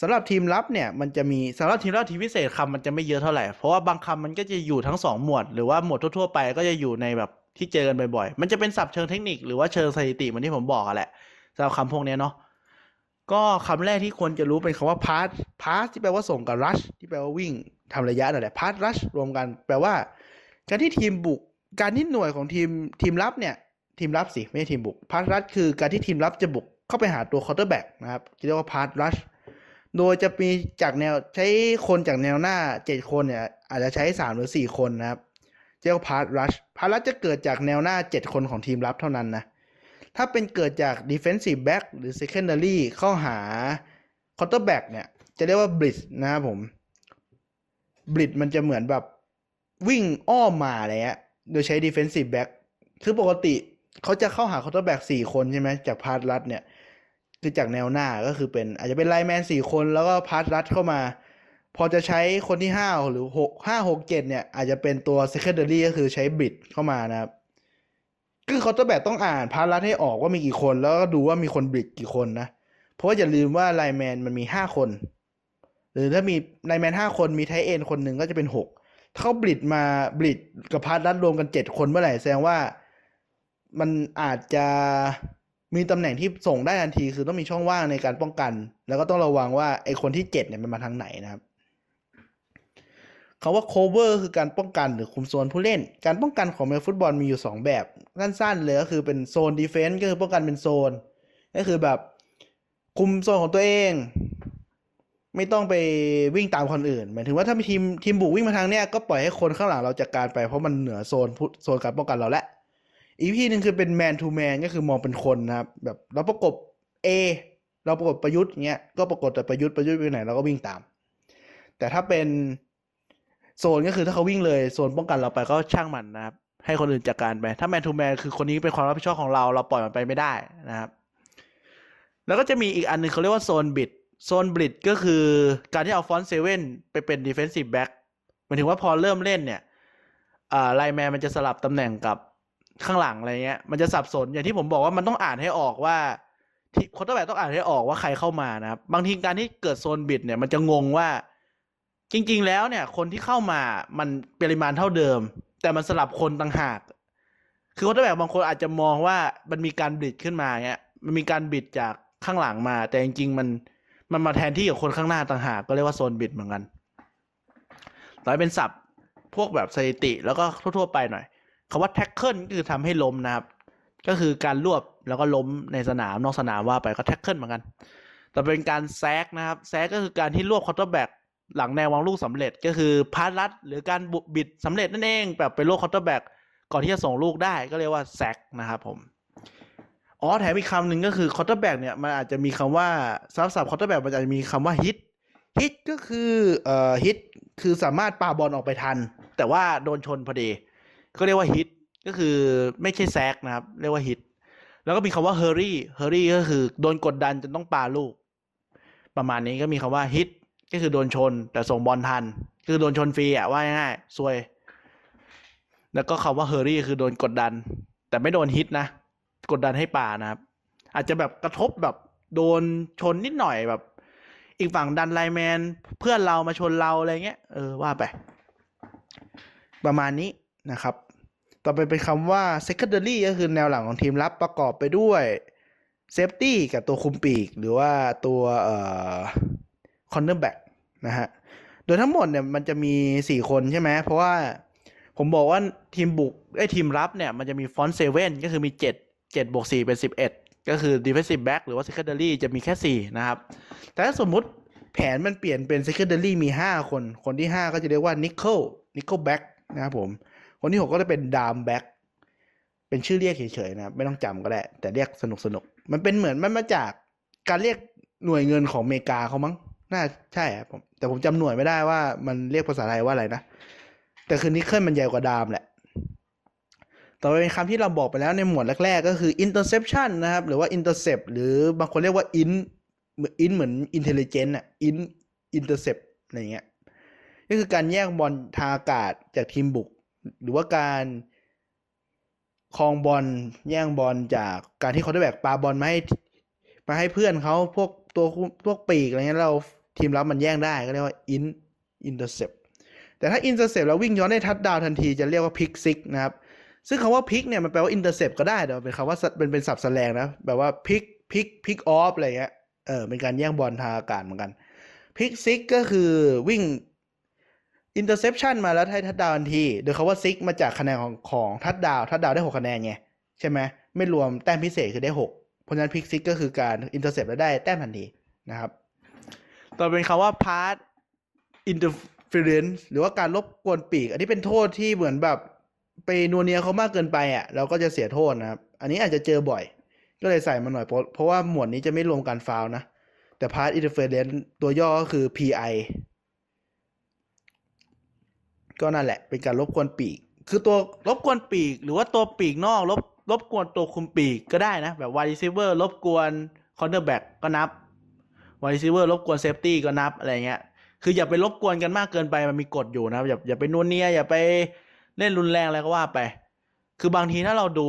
สำหรับทีมรับเนี่ยมันจะมีสำหรับทีมรับทีมพิเศษคำมันจะไม่เยอะเท่าไหร่ เพราะว่าบางคำมันก็จะอยู่ทั้งสองหมวด หรือว่าหมวดทั่วๆไปก็จะอยู่ในแบบ ที่เจอกันบ่อยๆ มันจะเป็นศัพท์เชิงเทคนิคหรือว่าเชิงสถิติเหมือนที่ผมบอกอะแหละสำหรับคำพวกนี้เนาะก็คำแรกที่ควรจะรู้เป็นคำว่า pass pass ที่แปลว่าส่งกับ rush ที่แปลว่าวิ่งทำระยะนั่นแหละ pass rush รวมกัน แปลว่า การที่ทีมบุก การที่หน่วยของทีมทีมรับเนี่ย ทีมรับสิ ไม่ใช่ทีมบุก pass rush คือการที่ทีมรับจะบุกเข้าไปหาตัว quarterback นะครับเรียกว่า pass rush โดยจะมีจากแนวใช้คนจากแนวหน้าเจ็ดคนเนี่ย อาจจะใช้สามหรือสี่คนนะครับ เรียกว่าพาร์ r รัชพาร์ r รัชจะเกิดจากแนวหน้าเจ็ดคนของทีมรับเท่านั้นนะ ถ้าเป็นเกิดจาก defensive back หรือ secondary เข้าหา quarterback เนี่ย จะเรียกว่า blitz นะครับผม blitz มันจะเหมือนแบบวิ่งอ้อมมาอะไรเงี้ยโดยใช้ defensive back คือปกติเขาจะเข้าหา quarterback สี่คนใช่ไหมจากพาร์ r รัชเนี่ยคือจากแนวหน้าก็คือเป็นอาจจะเป็น lineman สี่คนแล้วก็พาร์ r รัชเข้ามา พอจะใช้คนที่ห้าหรือหกห้าหกเจ็ดเนี่ย อาจจะเป็นตัว secondary ก็คือใช้ blitz เข้ามานะครับคือเขาต้องแบบต้องอ่าน pass rush ให้ออกว่ามีกี่คน แล้วก็ดูว่ามีคน blitz กี่คนนะ เพราะว่าอย่าลืมว่าไลแมนมันมีห้าคน หรือถ้ามีไลแมนห้าคนมีไทเอ็นคนหนึ่งก็จะเป็นหกถ้าเขาบิดมาบิดกับพาร์รัดรวมกันเจ็ดคนเมื่อไหร่แสดงว่ามันอาจจะมีตำแหน่งที่ส่งได้ทันที คือต้องมีช่องว่างในการป้องกัน แล้วก็ต้องระวังว่าไอคนที่เจ็ดเนี่ยมันมาทางไหนนะครับ คาว่า cover คือการป้องกันหรือคุมโซนผู้เล่น การป้องกันของแมวฟุตบอลมีอยู่ 2 แบบสั้นๆเลยก็คือเป็นโซน defense ก็คือป้องกันเป็นโซน ก็คือแบบคุมโซนของตัวเอง ไม่ต้องไปวิ่งตามคนอื่น หมายถึงว่าถ้ามีทีมทีมบุกวิ่งมาทางเนี้ยก็ปล่อยให้คนข้างหลังเราจัดการไปเพราะมันเหนือโซนโซนการป้องกันเราแล้วอีกที่หนึ่งคือเป็น man to man ก็คือมองเป็นคนนะครับแบบเราประกบ A เราประกบประยุทธ์เงี้ยก็ประกบแต่ประยุทธ์ประยุทธ์ไปไหนเราก็วิ่งตาม แต่ถ้าเป็น โซนก็คือถ้าเขาวิ่งเลยโซนป้องกันเราไปก็ช่างมันนะครับ ให้คนอื่นจัดการไป ถ้า man to man คือคนนี้เป็นความรับผิดชอบของเราเราปล่อยมันไปไม่ได้นะครับ แล้วก็จะมีอีกอันหนึ่งเขาเรียกว่า zone blitz zone blitz ก็คือการที่เอา front seven ไปเป็น defensive back หมายถึงว่าพอเริ่มเล่นเนี่ยอ่า lineman มันจะสลับตำแหน่งกับข้างหลังอะไรเงี้ย มันจะสับสนอย่างที่ผมบอกว่ามันต้องอ่านให้ออกว่าที่คนต้องแบบต้องอ่านให้ออกว่าใครเข้ามานะครับ บางทีการที่เกิด zone blitz เนี่ยมันจะงงว่า จริง ๆ แล้วเนี่ย คนที่เข้ามามันปริมาณเท่าเดิม แต่มันสลับคนต่างหาก คือคนแบบบางคนอาจจะมองว่ามันมีการ blitz ขึ้นมาเงี้ยมันมีการ blitz จากข้างหลังมา แต่จริง ๆ มันมันมาแทนที่กับคนข้างหน้าต่างหากก็เรียกว่า zone blitz เหมือนกันต่อไปเป็นศัพท์พวกแบบสถิติแล้วก็ทั่ว ๆ ไปหน่อยคำว่า tackle ก็คือทำให้ล้มนะครับ ก็คือการรวบแล้วก็ล้มในสนามนอกสนามว่าไปก็ tackle เหมือนกัน แต่เป็นการ sack นะครับ sack ก็คือการที่รวบ quarterback หลังแนววางลูกสำเร็จก็คือ pass rush หรือการ blitz สำเร็จนั่นเอง แบบไปรวบ quarterback ก่อนที่จะส่งลูกได้ก็เรียกว่า sack นะครับผมอ๋อแถมอีกคำหนึ่งก็คือ quarterback เนี่ยมันอาจจะมีคำว่าซับซับ quarterback มันอาจจะมีคำว่า hit hit ก็คือเอ่อฮิตคือสามารถปาบอลออกไปทัน แต่ว่าโดนชนพอดีก็เรียกว่าฮิตก็คือไม่ใช่ sack นะครับ เรียกว่าฮิตแล้วก็มีคำว่า hurry hurry ก็คือโดนกดดันจนต้องปาลูก ประมาณนี้ก็มีคำว่าฮิต ก็คือโดนชน แต่ส่งบอลทัน คือโดนชนฟรีอะว่าง่ายๆซวย แล้วก็คำว่า hurry คือโดนกดดัน แต่ไม่โดนฮิตนะ กดดันให้ปานะครับ อาจจะแบบกระทบแบบโดนชนนิดหน่อยแบบ อีกฝั่งดัน lineman เพื่อนเรามาชนเราอะไรเงี้ยเออว่าไป ประมาณนี้นะครับ ต่อไปเป็นคำว่า secondary ก็คือแนวหลังของทีมรับประกอบไปด้วย safety กับตัวคุมปีก หรือว่าตัวเอ่อ cornerback นะฮะ โดยทั้งหมดเนี่ยมันจะมี 4 คนใช่ไหม เพราะว่าผมบอกว่าทีมบุกไอ้ทีมรับเนี่ยมันจะมีฟอนต์เซเว่นก็คือมี 7 7บวก4เป็น 11 ก็คือ defensive back หรือว่า secondary จะมีแค่ 4 นะครับ แต่ถ้าสมมุติแผนมันเปลี่ยนเป็น secondary มี 5 คน คนที่ 5 ก็จะเรียกว่า nickel nickel back นะครับผม คนที่ 6 ก็จะเป็น dam back เป็นชื่อเรียกเฉยๆนะครับไม่ต้องจำก็ได้ แต่เรียกสนุกๆ มันเป็นเหมือนมันมาจากการเรียกหน่วยเงินของอเมริกาเขามั้ง น่าใช่ครับผมแต่ผมจำหน่วยไม่ได้ว่ามันเรียกภาษาไทยว่าอะไรนะ แต่คือนิกเกิลมันใหญ่กว่าดามแหละ ต่อไปเป็นคำที่เราบอกไปแล้วในหมวดแรก ๆ ก็คือ interception นะครับ หรือว่า intercept หรือบางคนเรียกว่า in in เหมือน intelligent อะ in intercept อะไรเงี้ยก็คือการแย่งบอลทางอากาศจากทีมบุก หรือว่าการครองบอลแย่งบอลจากการที่เขาได้แบกปาบอลมาให้มาให้เพื่อนเขาพวกตัวพวกปีกอะไรเงี้ยเรา ทีมรับมันแย่งได้ก็เรียกว่า in intercept แต่ถ้า intercept แล้ววิ่งย้อนได้ทัดดาวทันทีจะเรียกว่า pick six นะครับ ซึ่งคำว่า pick เนี่ยมันแปลว่า intercept ก็ได้แต่เป็นคำว่าเป็นเป็นศัพท์แสลงนะแบบว่า pick pick pick off อะไรเงี้ยเออเป็นการแย่งบอลทางอากาศเหมือนกัน pick six ก็คือวิ่ง interception มาแล้วให้ทัดดาวทันที โดยคำว่า six มาจากคะแนนของของทัดดาวทัดดาวได้หกคะแนนไงใช่ไหมไม่รวมแต้มพิเศษคือได้หกเพราะฉะนั้น pick six ก็คือการ intercept แล้วได้แต้มทันทีนะครับ ต่อเป็นคำว่า pass interference หรือว่าการรบกวนปีก อันนี้เป็นโทษที่เหมือนแบบไปนัวเนียเขามากเกินไปอะ เราก็จะเสียโทษนะครับ อันนี้อาจจะเจอบ่อย ก็เลยใส่มาหน่อย เพราะเพราะว่าหมวดนี้จะไม่รวมการฟาวนะ แต่ pass interference ตัวย่อก็คือ PI ก็นั่นแหละ เป็นการรบกวนปีก คือตัวรบกวนปีก หรือว่าตัวปีกนอกรบรบกวนตัวคุมปีกก็ได้นะ แบบ wide receiver รบกวน cornerback ก็นับ wide receiver รบกวน safety ก็นับอะไรเงี้ย คืออย่าไปรบกวนกันมากเกินไปมันมีกฎอยู่นะอย่าอย่าไปนวเนียอย่าไปเล่นรุนแรงอะไรก็ว่าไป คือบางทีถ้าเราดู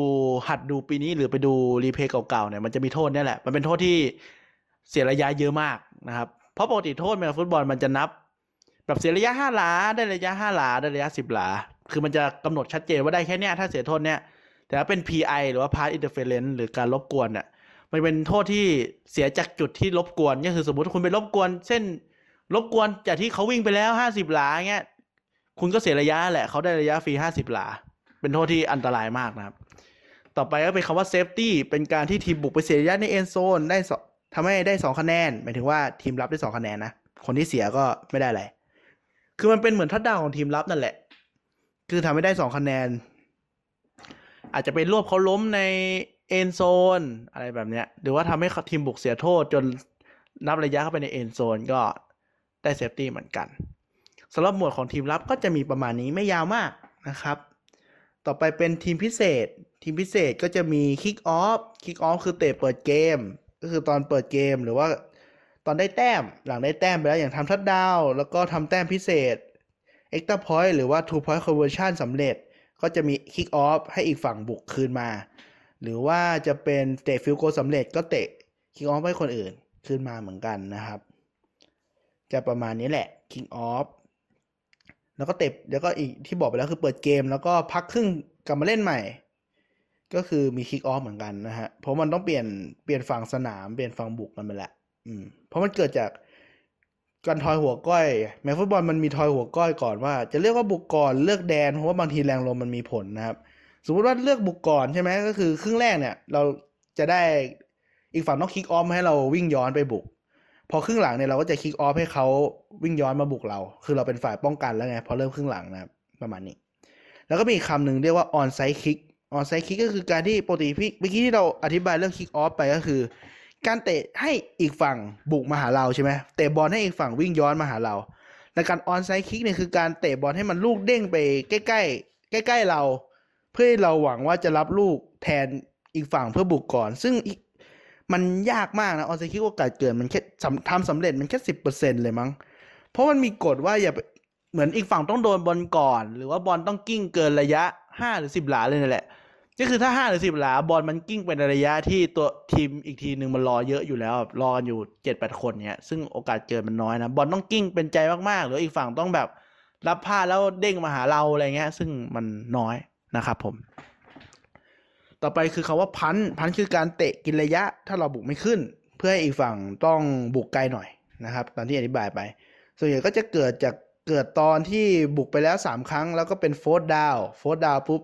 หัดดูปีนี้หรือไปดูรีเพย์เก่าๆเนี่ยมันจะมีโทษเนี่ยแหละ มันเป็นโทษที่เสียระยะเยอะมากนะครับ เพราะปกติโทษในฟุตบอลมันจะนับ แบบเสียระยะห้าหลาได้ระยะห้าหลาได้ระยะสิบหลา คือมันจะกำหนดชัดเจนว่าได้แค่เนี้ยถ้าเสียโทษเนี้ยแต่ถ้าเป็น PI หรือว่า Pass Interference หรือการรบกวนเนี่ย มันเป็นโทษที่เสียจากจุดที่รบกวนก็คือสมมติคุณไปรบกวนเส้นรบกวนจากที่เขาวิ่งไปแล้วห้าสิบหลาเงี้ยคุณก็เสียระยะแหละเขาได้ระยะฟรีห้าสิบหลา เป็นโทษที่อันตรายมากนะครับ ต่อไปก็เป็นคำว่า safety เป็นการที่ทีมบุกไปเสียระยะในเอ็นโซนได้สองทำให้ได้สองคะแนนหมายถึงว่าทีมรับได้สองคะแนนนะคนที่เสียก็ไม่ได้อะไรคือมันเป็นเหมือนทัดดาวของทีมรับนั่นแหละ คือทำให้ได้สองคะแนน อาจจะเป็นรวบเขาล้มใน เอ็นโซนอะไรแบบเนี้ย หรือว่าทำให้ทีมบุกเสียโทษจนนับระยะเข้าไปในเอ็นโซนก็ได้ safety เหมือนกันสำหรับหมวดของทีมรับก็จะมีประมาณนี้ไม่ยาวมากนะครับ ต่อไปเป็นทีมพิเศษ ทีมพิเศษก็จะมี kickoff kickoff คือเตะเปิดเกม ก็คือตอนเปิดเกมหรือว่าตอนได้แต้มหลังได้แต้มไปแล้วอย่างทำ touchdown แล้วก็ทำแต้มพิเศษ extra point หรือว่า two point conversion สำเร็จ ก็จะมี kick off ให้อีกฝั่งบุกคืนมา หรือว่าจะเป็นเตะ field goal สำเร็จก็เตะ kick off ให้คนอื่นคืนมาเหมือนกันนะครับ จะประมาณนี้แหละ kick off แล้วก็เตะแล้วก็อีกที่บอกไปแล้วคือเปิดเกม แล้วก็พักครึ่งกลับมาเล่นใหม่ ก็คือมี kick off เหมือนกันนะฮะเพราะมันต้องเปลี่ยนเปลี่ยนฝั่งสนามเปลี่ยนฝั่งบุกกันไปแหละอืมเพราะมันเกิดจากการทอยหัวก้อยแม้ฟุตบอลมันมีทอยหัวก้อยก่อนว่า จะเรียกว่าบุกก่อนเลือกแดนเพราะว่าบางทีแรงลมมันมีผลนะครับ สมมติว่าเลือกบุกก่อนใช่ไหมก็คือครึ่งแรกเนี่ย เราจะได้อีกฝั่งต้อง kickoff ให้เราวิ่งย้อนไปบุก พอครึ่งหลังเนี่ยเราก็จะ kickoff ให้เขาวิ่งย้อนมาบุกเรา คือเราเป็นฝ่ายป้องกันแล้วไงพอเริ่มครึ่งหลังนะประมาณนี้ แล้วก็มีคำหนึ่งเรียกว่าออนไซ e ์คิกออนไซ e ์คิกก็คือการที่ปกติพี่เมื่อกี้ที่เราอธิบายเรื่อง kickoff ไปก็คือ การเตะให้อีกฝั่งบุกมาหาเราใช่ไหมเตะบอลให้อีกฝั่งวิ่งย้อนมาหาเรา และการออนไซ e ์คิกเนี่ยคือการเตะบอลให้มันลูกเด้งไปใกล้ๆใกล้ๆเรา พื่อให้เราหวังว่าจะรับลูกแทนอีกฝั่งเพื่อบุกก่อน ซึ่งมันยากมากนะออนไซคิกโอกาสเกิดมันแค่ทำสำเร็จมันแค่สิบเปอร์เซ็นเลยมั้ง เพราะมันมีกฎว่าอย่าเหมือนอีกฝั่งต้องโดนบอลก่อน หรือว่าบอลต้องกิ้งเกินระยะห้าหรือสิบหลาเลยนั่นแหละก็คือถ้าห้าหรือสิบหลาบอลมันกิ้งไปในระยะที่ตัวทีมอีกทีหนึ่งมันรอเยอะอยู่แล้วรอกันอยู่เจ็ดแปดคนเนี่ยซึ่งโอกาสเกิดมันน้อยนะบอลต้องกิ้งเป็นใจมากๆ หรืออีกฝั่งต้องแบบรับพลาดแล้วเด้งมาหาเราอะไรเงี้ย ซึ่งมันน้อย นะครับผม ต่อไปคือคำว่า punt punt คือการเตะกินระยะ ถ้าเราบุกไม่ขึ้น เพื่อให้อีกฝั่งต้องบุกไกลหน่อยนะครับ ตอนที่อธิบายไป ส่วนใหญ่ก็จะเกิดจากเกิดตอนที่บุกไปแล้ว 3 ครั้ง แล้วก็เป็น fourth down fourth down ปุ๊บ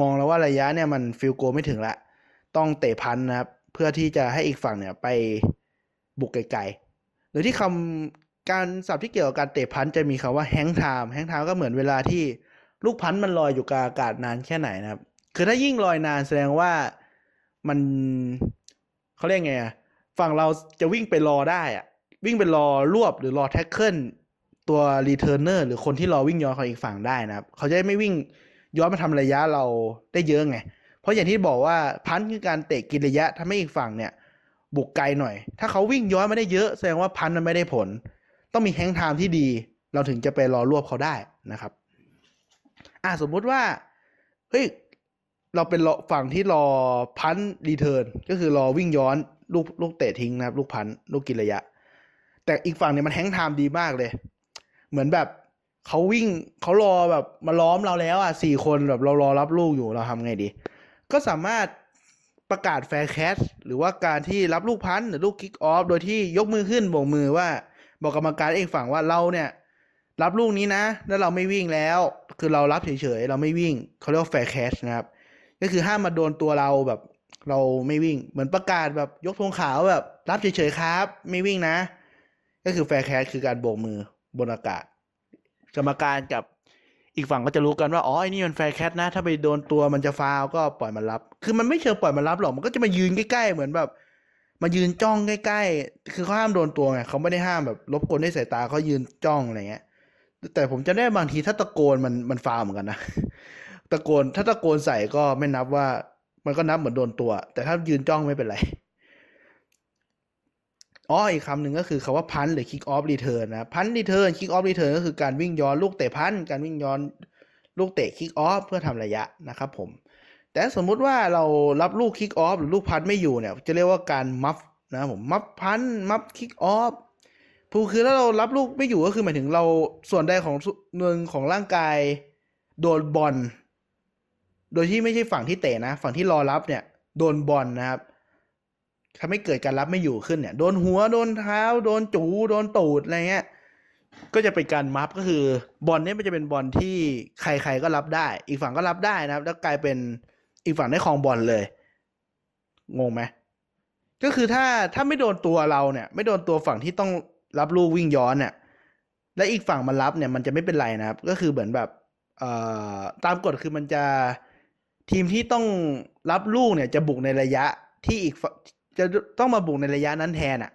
มองแล้วว่าระยะเนี่ยมัน field goal ไม่ถึงละ ต้องเตะ punt นะครับ เพื่อที่จะให้อีกฝั่งเนี่ยไปบุกไกลๆ หรือที่คำการศัพท์ที่เกี่ยวกับการเตะ punt จะมีคำว่า hang time hang time ก็เหมือนเวลาที่ ลูก punt มันลอยอยู่กลางอากาศนานแค่ไหนนะครับ คือถ้ายิ่งลอยนานแสดงว่ามันเขาเรียกไงอะฝั่งเราจะวิ่งไปรอได้อะวิ่งไปรอรวบหรือรอ tackle ตัว returner หรือคนที่รอวิ่งย้อนของอีกฝั่งได้นะครับ เขาจะไม่วิ่งย้อนมาทำระยะเราได้เยอะไง เพราะอย่างที่บอกว่าpunt คือการเตะกินระยะทำให้อีกฝั่งเนี่ย บุกไกลหน่อย ถ้าเขาวิ่งย้อนไม่ได้เยอะแสดงว่า punt มันไม่ได้ผล ต้องมี hang time ที่ดี เราถึงจะไปรอรวบเขาได้นะครับ อ่าสมมุติว่า เฮ้ย เราเป็นฝั่งที่รอ punt return ก็คือรอวิ่งย้อนลูกลูกเตะทิ้งนะครับ ลูก punt ลูกกินระยะ แต่อีกฝั่งเนี่ยมัน hang time ดีมากเลย เหมือนแบบเขาวิ่งเขารอแบบมาล้อมเราแล้วอะสี่คนแบบเรารอรับลูกอยู่เราทำไงดี ก็สามารถประกาศ fair catch หรือว่าการที่รับลูก punt หรือลูก kickoff โดยที่ยกมือขึ้นโบกมือว่า บอกกรรมการเองฝั่งว่าเราเนี่ย รับลูกนี้นะ แล้วเราไม่วิ่งแล้ว คือเรารับเฉยๆ เราไม่วิ่ง เขาเรียกว่า fair catch นะครับ ก็คือห้ามมาโดนตัวเราแบบ เราไม่วิ่ง เหมือนประกาศแบบยกธงขาวแบบ รับเฉยๆครับ ไม่วิ่งนะ ก็คือ fair catch คือการโบกมือบนอากาศ กรรมการกับอีกฝั่งก็จะรู้กันว่า อ๋อไอ้นี่มัน fair catch นะ ถ้าไปโดนตัวมันจะฟาวก็ปล่อยมันรับ คือมันไม่เชิงปล่อยมันรับหรอก มันก็จะมายืนใกล้ๆ เหมือนแบบมายืนจ้องใกล้ๆ คือเขาห้ามโดนตัวไงเขาไม่ได้ห้ามแบบรบกวนด้วยสายตาเขายืนจ้องอะไรเงี้ย แต่ผมจะได้บางทีถ้าตะโกนมันมันฟาวเหมือนกันนะตะโกนถ้าตะโกนใส่ก็ไม่นับว่า มันก็นับเหมือนโดนตัว แต่ถ้ายืนจ้องไม่เป็นไรอ๋ออีกคำหนึ่งก็คือคำว่า punt หรือ kick off return นะ punt return kick off return ก็คือการวิ่งย้อนลูกเตะ punt การวิ่งย้อนลูกเตะ kick off เพื่อทำระยะนะครับผม แต่สมมุติว่าเรารับลูก kick off หรือลูกพันไม่อยู่เนี่ย จะเรียกว่าการมัฟนะผมมัฟพันมัฟ kick off ผู้คือถ้าเรารับลูกไม่อยู่ก็คือหมายถึงเราส่วนใดของหนึ่งของร่างกาย โดนบอลโดยที่ไม่ใช่ฝั่งที่เตะนะ ฝั่งที่รอรับเนี่ย โดนบอลนะครับทำให้เกิดการรับไม่อยู่ขึ้นเนี่ย โดนหัวโดนเท้า โดนจูโดนตูดอะไรเงี้ยก็จะเป็นการมัฟก็คือบอลเนี่ยมันจะเป็นบอลที่ใครๆก็รับได้ อีกฝั่งก็รับได้นะครับ แล้วกลายเป็นอีกฝั่งได้ครองบอลเลยงงไหมก็คือถ้าถ้าไม่โดนตัวเราเนี่ย ไม่โดนตัวฝั่งที่ต้อง รับลูกวิ่งย้อนเนี่ยและอีกฝั่งมันรับเนี่ยมันจะไม่เป็นไรนะครับ ก็คือเหมือนแบบเอตามกฎคือมันจะทีมที่ต้องรับลูกเนี่ยจะบุกในระยะที่อีกฝั่งจะต้องมาบุกในระยะนั้นแทนอะ่ะ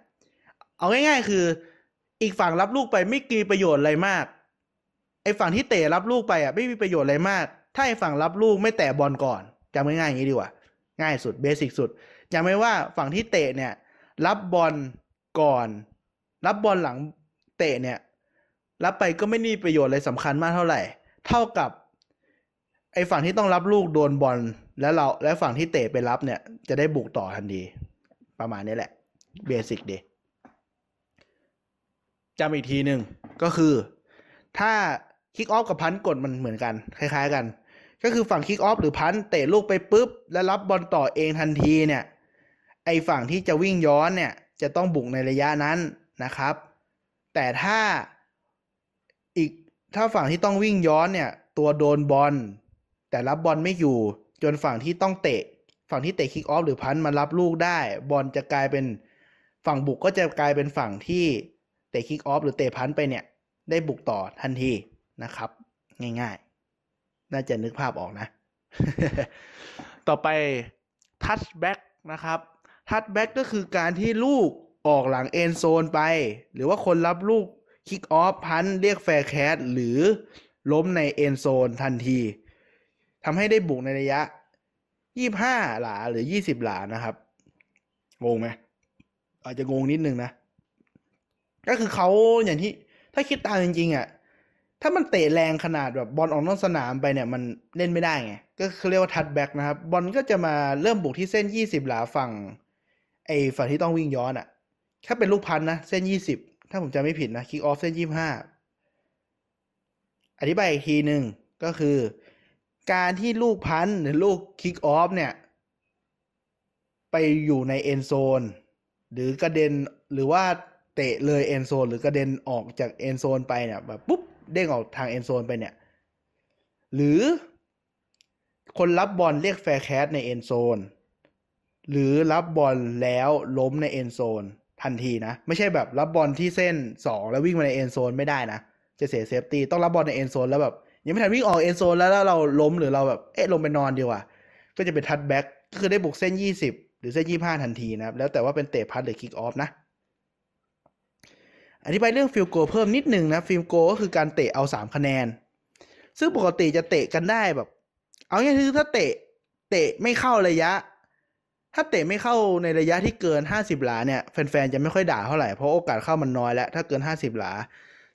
เอาง่าย ๆ คืออีกฝั่งรับลูกไปไม่มีประโยชน์อะไรมาก ไอ้ฝั่งที่เตะรับลูกไปอะไม่มีประโยชน์อะไรมาก ถ้าไอ้ฝั่งรับลูกไม่แตะบอลก่อนจำง่ายๆอย่างนี้ดีกว่า ง่ายสุดเบสิกสุดจำไว้ว่าฝั่งที่เตะเนี่ย รับบอลก่อน รับบอลหลังเตะเนี่ย รับไปก็ไม่มีประโยชน์อะไรสำคัญมากเท่าไหร่ เท่ากับ ไอ้ฝั่งที่ต้องรับลูกโดนบอลแล้วเราและฝั่งที่เตะไปรับเนี่ย จะได้บุกต่อทันทีประมาณนี้แหละเบสิกดีจำอีกทีหนึ่งก็คือ ถ้าคิกออฟกับพันกดมันเหมือนกัน คล้ายๆกัน ก็คือฝั่งคิกออฟหรือพันเตะลูกไปปุ๊บ แล้วรับบอลต่อเองทันทีเนี่ย ไอฝั่งที่จะวิ่งย้อนเนี่ย จะต้องบุกในระยะนั้น นะครับ แต่ถ้าอีกถ้าฝั่งที่ต้องวิ่งย้อนเนี่ย ตัวโดนบอลแต่รับบอลไม่อยู่ จนฝั่งที่ต้องเตะ ฝั่งที่เตะ kickoff หรือ punt มารับลูกได้ บอลจะกลายเป็นฝั่งบุกก็จะกลายเป็นฝั่งที่เตะ kickoff หรือเตะ punt ไปเนี่ย ได้บุกต่อทันทีนะครับ ง่ายๆ น่าจะนึกภาพออกนะ ต่อไป touchback นะครับ touchback ก็คือการที่ลูก ออกหลัง end zone ไป หรือว่าคนรับลูก kickoff punt เรียก fair catch หรือล้มใน end zone ทันทีทำให้ได้บุกในระยะ 25 หลาหรือ 20 หลานะครับงงไหมอาจจะงงนิดนึงนะ ก็คือเขาอย่างที่ถ้าคิดตามจริงๆอะถ้ามันเตะแรงขนาดแบบบอลออกนอกสนามไปเนี่ยมันเล่นไม่ได้ไง ก็คือเรียกว่า touchback นะครับ บอลก็จะมาเริ่มบุกที่เส้น 20 หลาฝั่งไอ้ฝั่งที่ต้องวิ่งย้อนอะ ถ้าเป็นลูก punt นะเส้น20ถ้าผมจำไม่ผิดนะ kickoff เส้น25อธิบายอีกทีหนึ่งก็คือ การที่ลูก punt หรือลูก kickoff เนี่ย ไปอยู่ใน end zone หรือกระเด็นหรือว่าเตะเลย end zone หรือกระเด็นออกจาก end zone ไปเนี่ยแบบปุ๊บเด้งออกทาง end zone ไปเนี่ย หรือคนรับบอลเรียก fair catch ใน end zone หรือรับบอลแล้วล้มใน end zone ทันทีนะ ไม่ใช่แบบรับบอลที่เส้น 2 แล้ววิ่งมาใน end zone ไม่ได้นะ จะเสีย safety ต้องรับบอลใน end zone แล้วแบบยังไม่ทันวิ่งออก end zone แล้วแล้วเราล้มหรือเราแบบเอ๊ะลงไปนอนดีกว่า ก็จะเป็น touchback ก็คือได้บุกเส้น 20 หรือเส้น 25 ทันทีนะครับ แล้วแต่ว่าเป็นเตะ punt หรือ kickoff นะอธิบายเรื่อง field goal เพิ่มนิดหนึ่งนะ field goal ก็คือการเตะเอา 3 คะแนน ซึ่งปกติจะเตะกันได้แบบ เอาง่ายๆคือถ้าเตะเตะไม่เข้าระยะ ถ้าเตะไม่เข้าในระยะที่เกิน 50 หลาเนี่ยแฟนๆจะไม่ค่อยด่าเท่าไหร่เพราะโอกาสเข้ามันน้อยแล้วถ้าเกิน 50 หลา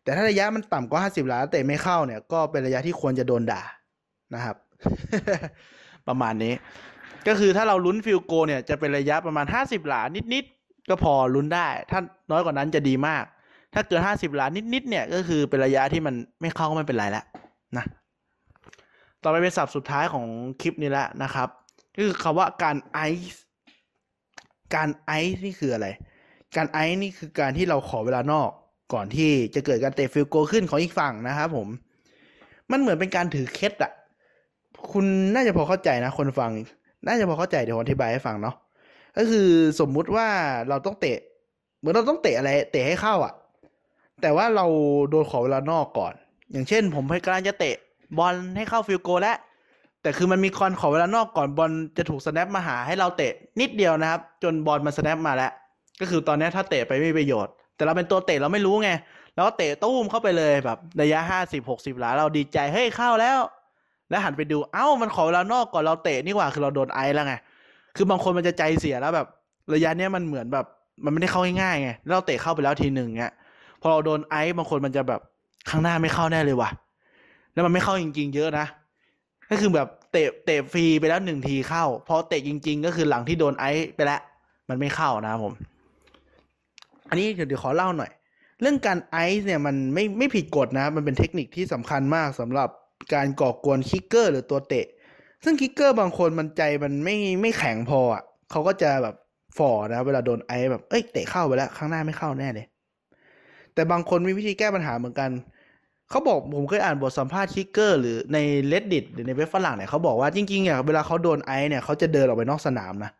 แต่ถ้าระยะมันต่ำกว่า 50 หลาเตะไม่เข้าเนี่ยก็เป็นระยะที่ควรจะโดนด่านะครับ ประมาณนี้ ก็คือถ้าเราลุ้นฟิลโกเนี่ยจะเป็นระยะประมาณ 50 หลานิดๆก็พอลุ้นได้ ถ้าน้อยกว่านั้นจะดีมาก ถ้าเกิน 50 หลานิดๆเนี่ยก็คือเป็นระยะที่มันไม่เข้าก็ไม่เป็นไรแล้วนะต่อไปเป็นศัพท์สุดท้ายของคลิปนี้แล้วนะครับก็คือคำว่าการไอซ์ การไอซ์นี่คืออะไร การไอซ์นี่คือการที่เราขอเวลานอกก่อนที่จะเกิดการเตะ field goal ขึ้นของอีกฝั่งนะครับผม มันเหมือนเป็นการถือเคล็ดอะคุณน่าจะพอเข้าใจนะ คนฟัง น่าจะพอเข้าใจเดี๋ยวผมอธิบายให้ฟังเนาะ ก็คือสมมุติว่าเราต้องเตะ เหมือนเราต้องเตะอะไร เตะให้เข้าอะแต่ว่าเราโดนขอเวลานอกก่อน อย่างเช่น ผมพยายามจะเตะบอลให้เข้า field goal แล้ว แต่คือมันมีคนขอเวลานอกก่อนบอลจะถูก snap มาหาให้เราเตะนิดเดียวนะครับ จนบอลมัน snap มาแล้ว ก็คือตอนนี้ถ้าเตะไปไม่มีประโยชน์ แต่เราเป็นตัวเตะเราไม่รู้ไงแล้วก็เตะตุ้มเข้าไปเลยแบบระยะห้าสิบหกสิบหลาเราดีใจเฮ้ยเข้าแล้ว แล้วหันไปดูเอ้ามันขอเวลานอกก่อนเราเตะนี่หว่าคือเราโดนไอแล้วไงคือบางคนมันจะใจเสียแล้วแบบ ระยะเนี้ยมันเหมือนแบบ มันไม่ได้เข้าง่ายๆไงแล้วเราเตะเข้าไปแล้วทีหนึ่งเงี้ยพอเราโดนไอซ์บางคนมันจะแบบข้างหน้าไม่เข้าแน่เลยว่ะ แล้วมันไม่เข้าจริง ๆ เยอะนะ ก็คือแบบเตะเตะฟรีไปแล้วหนึ่งทีเข้า พอเตะจริง ๆ ก็คือหลังที่โดนไอซ์ไปแล้ว มันไม่เข้านะครับผม อันนี้เดี๋ยวเดี๋ยวขอเล่าหน่อย เรื่องการไอซ์เนี่ยมันไม่ไม่ผิดกฎนะ มันเป็นเทคนิคที่สำคัญมากสำหรับการก่อกวน kicker หรือตัวเตะ ซึ่ง kicker บางคนมันใจมันไม่ไม่แข็งพออะเขาก็จะแบบฝ่อนะ เวลาโดนไอซ์แบบเอ้ยเตะเข้าไปแล้วข้างหน้าไม่เข้าแน่เลยแต่บางคนมีวิธีแก้ปัญหาเหมือนกัน เขาบอกผมเคยอ่านบทสัมภาษณ์ kicker หรือใน reddit หรือในเว็บฝรั่งเนี่ยเขาบอกว่าจริงๆอะเวลาเขาโดนไอซ์เนี่ยเขาจะเดินออกไปนอกสนามนะ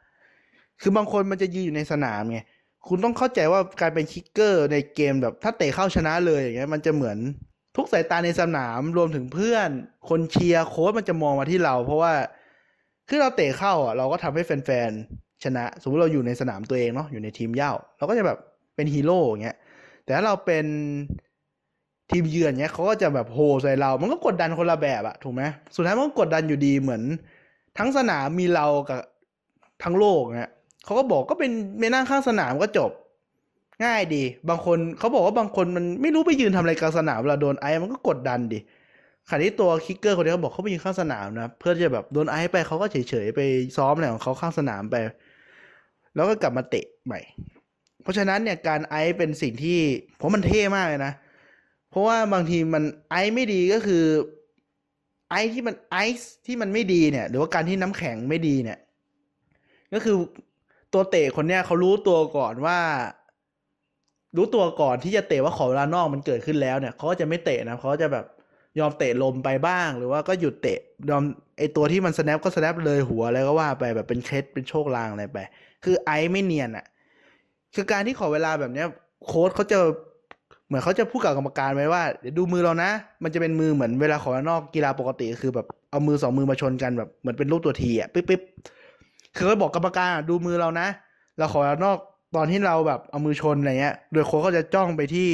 คือบางคนมันจะยืนอยู่ในสนามไงคุณต้องเข้าใจว่าการเป็น kicker ในเกมแบบถ้าเตะเข้าชนะเลยอย่างเงี้ยมันจะเหมือนทุกสายตาในสนามรวมถึงเพื่อน คนเชียร์โค้ชมันจะมองมาที่เรา เพราะว่าคือเราเตะเข้าอะเราก็ทำให้แฟนๆชนะ สมมติเราอยู่ในสนามตัวเองเนาะอยู่ในทีมเย่าเราก็จะแบบเป็นฮีโร่อย่างเงี้ยแต่ถ้าเราเป็น ทีมเยือนเงี้ยเขาก็จะแบบโหใส่เรา มันก็กดดันคนละแบบอะถูกไหมสุดท้ายมันก็กดดันอยู่ดีเหมือน ทั้งสนามมีเรากับทั้งโลกเงี้ยเขาก็บอกก็เป็นไปนั่งข้างสนามก็จบ ง่ายดี บางคนเขาบอกว่าบางคนมันไม่รู้ไปยืนทำอะไรกลางสนามเวลาโดนไอ้มันก็กดดันดิขณะที่ตัวคิกเกอร์คนนี้เขาบอกเขาไปยืนข้างสนามนะเพื่อจะแบบโดนไอ้ไปเขาก็เฉยๆไปซ้อมอะไรของเขาข้างสนามไป แล้วก็กลับมาเตะใหม่ เพราะฉะนั้นเนี่ยการไอซ์เป็นสิ่งที่ผมมันเท่มากเลยนะ เพราะว่าบางทีมันไอซ์ไม่ดีก็คือ ไอซ์ที่มันไอซ์ที่มันไม่ดีเนี่ย หรือว่าการที่น้ำแข็งไม่ดีเนี่ย ก็คือตัวเตะคนเนี้ยเขารู้ตัวก่อนว่า รู้ตัวก่อนที่จะเตะว่าขอเวลานอกมันเกิดขึ้นแล้วเนี่ยเขาก็จะไม่เตะนะเขาจะแบบยอมเตะลมไปบ้าง หรือว่าก็หยุดเตะยอมไอตัวที่มันสแนปก็สแนปเลยหัวอะไรก็ว่าไปแบบเป็นเคล็ดเป็นโชคลางอะไรไป คือไอซ์ไม่เนียนอะ่ะ คือการที่ขอเวลาแบบเนี้ย โค้ชเขาจะ เหมือนเขาจะพูดกับกรรมการไว้ว่าเดี๋ยวดูมือเรานะ มันจะเป็นมือเหมือนเวลาขอเวลานอกกีฬาปกติคือแบบเอามือสองมือมาชนกันแบบเหมือนเป็นรูปตัวทีอะปิ๊บปิ๊บคือเขาบอกกรรมการดูมือเรานะเราขอเวลานอกตอนที่เราแบบเอามือชนอะไรเงี้ย โดยโค้ชเขาจะจ้องไปที่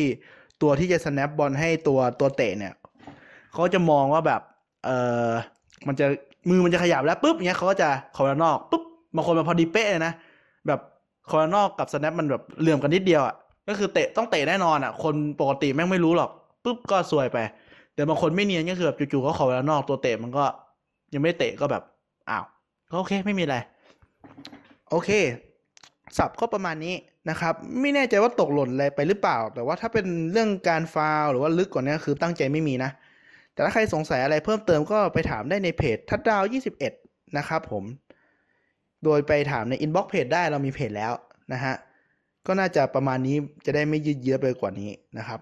ตัวที่จะสแนปบอลให้ตัวตัวเตะเนี่ยเขาจะมองว่าแบบเออมันจะมือมันจะขยับแล้วปุ๊บเงี้ยเขาก็จะขอเวลานอกปุ๊บบางคนมาพอดีเป๊ะเลยนะแบบคอร์นอกกับสแนปมันแบบเหลื่อมกันนิดเดียวอะ ก็คือเตะต้องเตะแน่นอนอะ คนปกติแม่งไม่รู้หรอกปุ๊บก็ซวยไป แต่บางคนไม่เนียนก็คือแบบจู่ๆเขาขอเวลานอกตัวเตะมันก็ ยังไม่เตะก็แบบอ้าวก็โอเคไม่มีอะไร โอเคครับก็ประมาณนี้นะครับ ไม่แน่ใจว่าตกหล่นอะไรไปหรือเปล่า แต่ว่าถ้าเป็นเรื่องการฟาวล์หรือว่าลึกกว่านี้คือตั้งใจไม่มีนะ แต่ถ้าใครสงสัยอะไรเพิ่มเติมก็ไปถามได้ในเพจทัชดาวน์ 21 นะครับผม โดยไปถามใน inbox เพจได้เรามีเพจแล้วนะฮะ ก็น่าจะประมาณนี้จะได้ไม่ยืดเยื้อไปกว่านี้นะครับ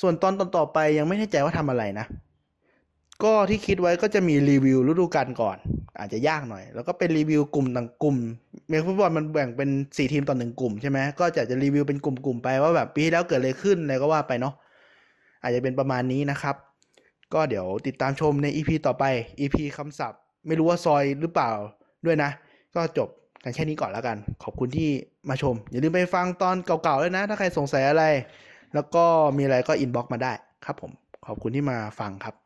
ส่วนตอนต่อไปยังไม่แน่ใจว่าทำอะไรนะ ก็ที่คิดไว้ก็จะมีรีวิวฤดูกาลก่อน อาจจะยากหน่อย แล้วก็เป็นรีวิวกลุ่มต่างกลุ่มเมฟุตบอลมันแบ่งเป็นสี่ทีมต่อหนึ่งกลุ่มใช่ไหมก็จะจะรีวิวเป็นกลุ่มๆไปว่าแบบปีที่แล้วเกิดอะไรขึ้นอะไรก็ว่าไปเนาะอาจจะเป็นประมาณนี้นะครับ ก็เดี๋ยวติดตามชมใน EP ต่อไป EP คำศัพท์ ไม่รู้ว่าซอยหรือเปล่าด้วยนะ ก็จบ กันแค่นี้ก่อนแล้วกัน ขอบคุณที่มาชม อย่าลืมไปฟังตอนเก่าๆเลยนะ ถ้าใครสงสัยอะไร แล้วก็มีอะไรก็อินบ็อกมาได้ครับผม ขอบคุณที่มาฟังครับ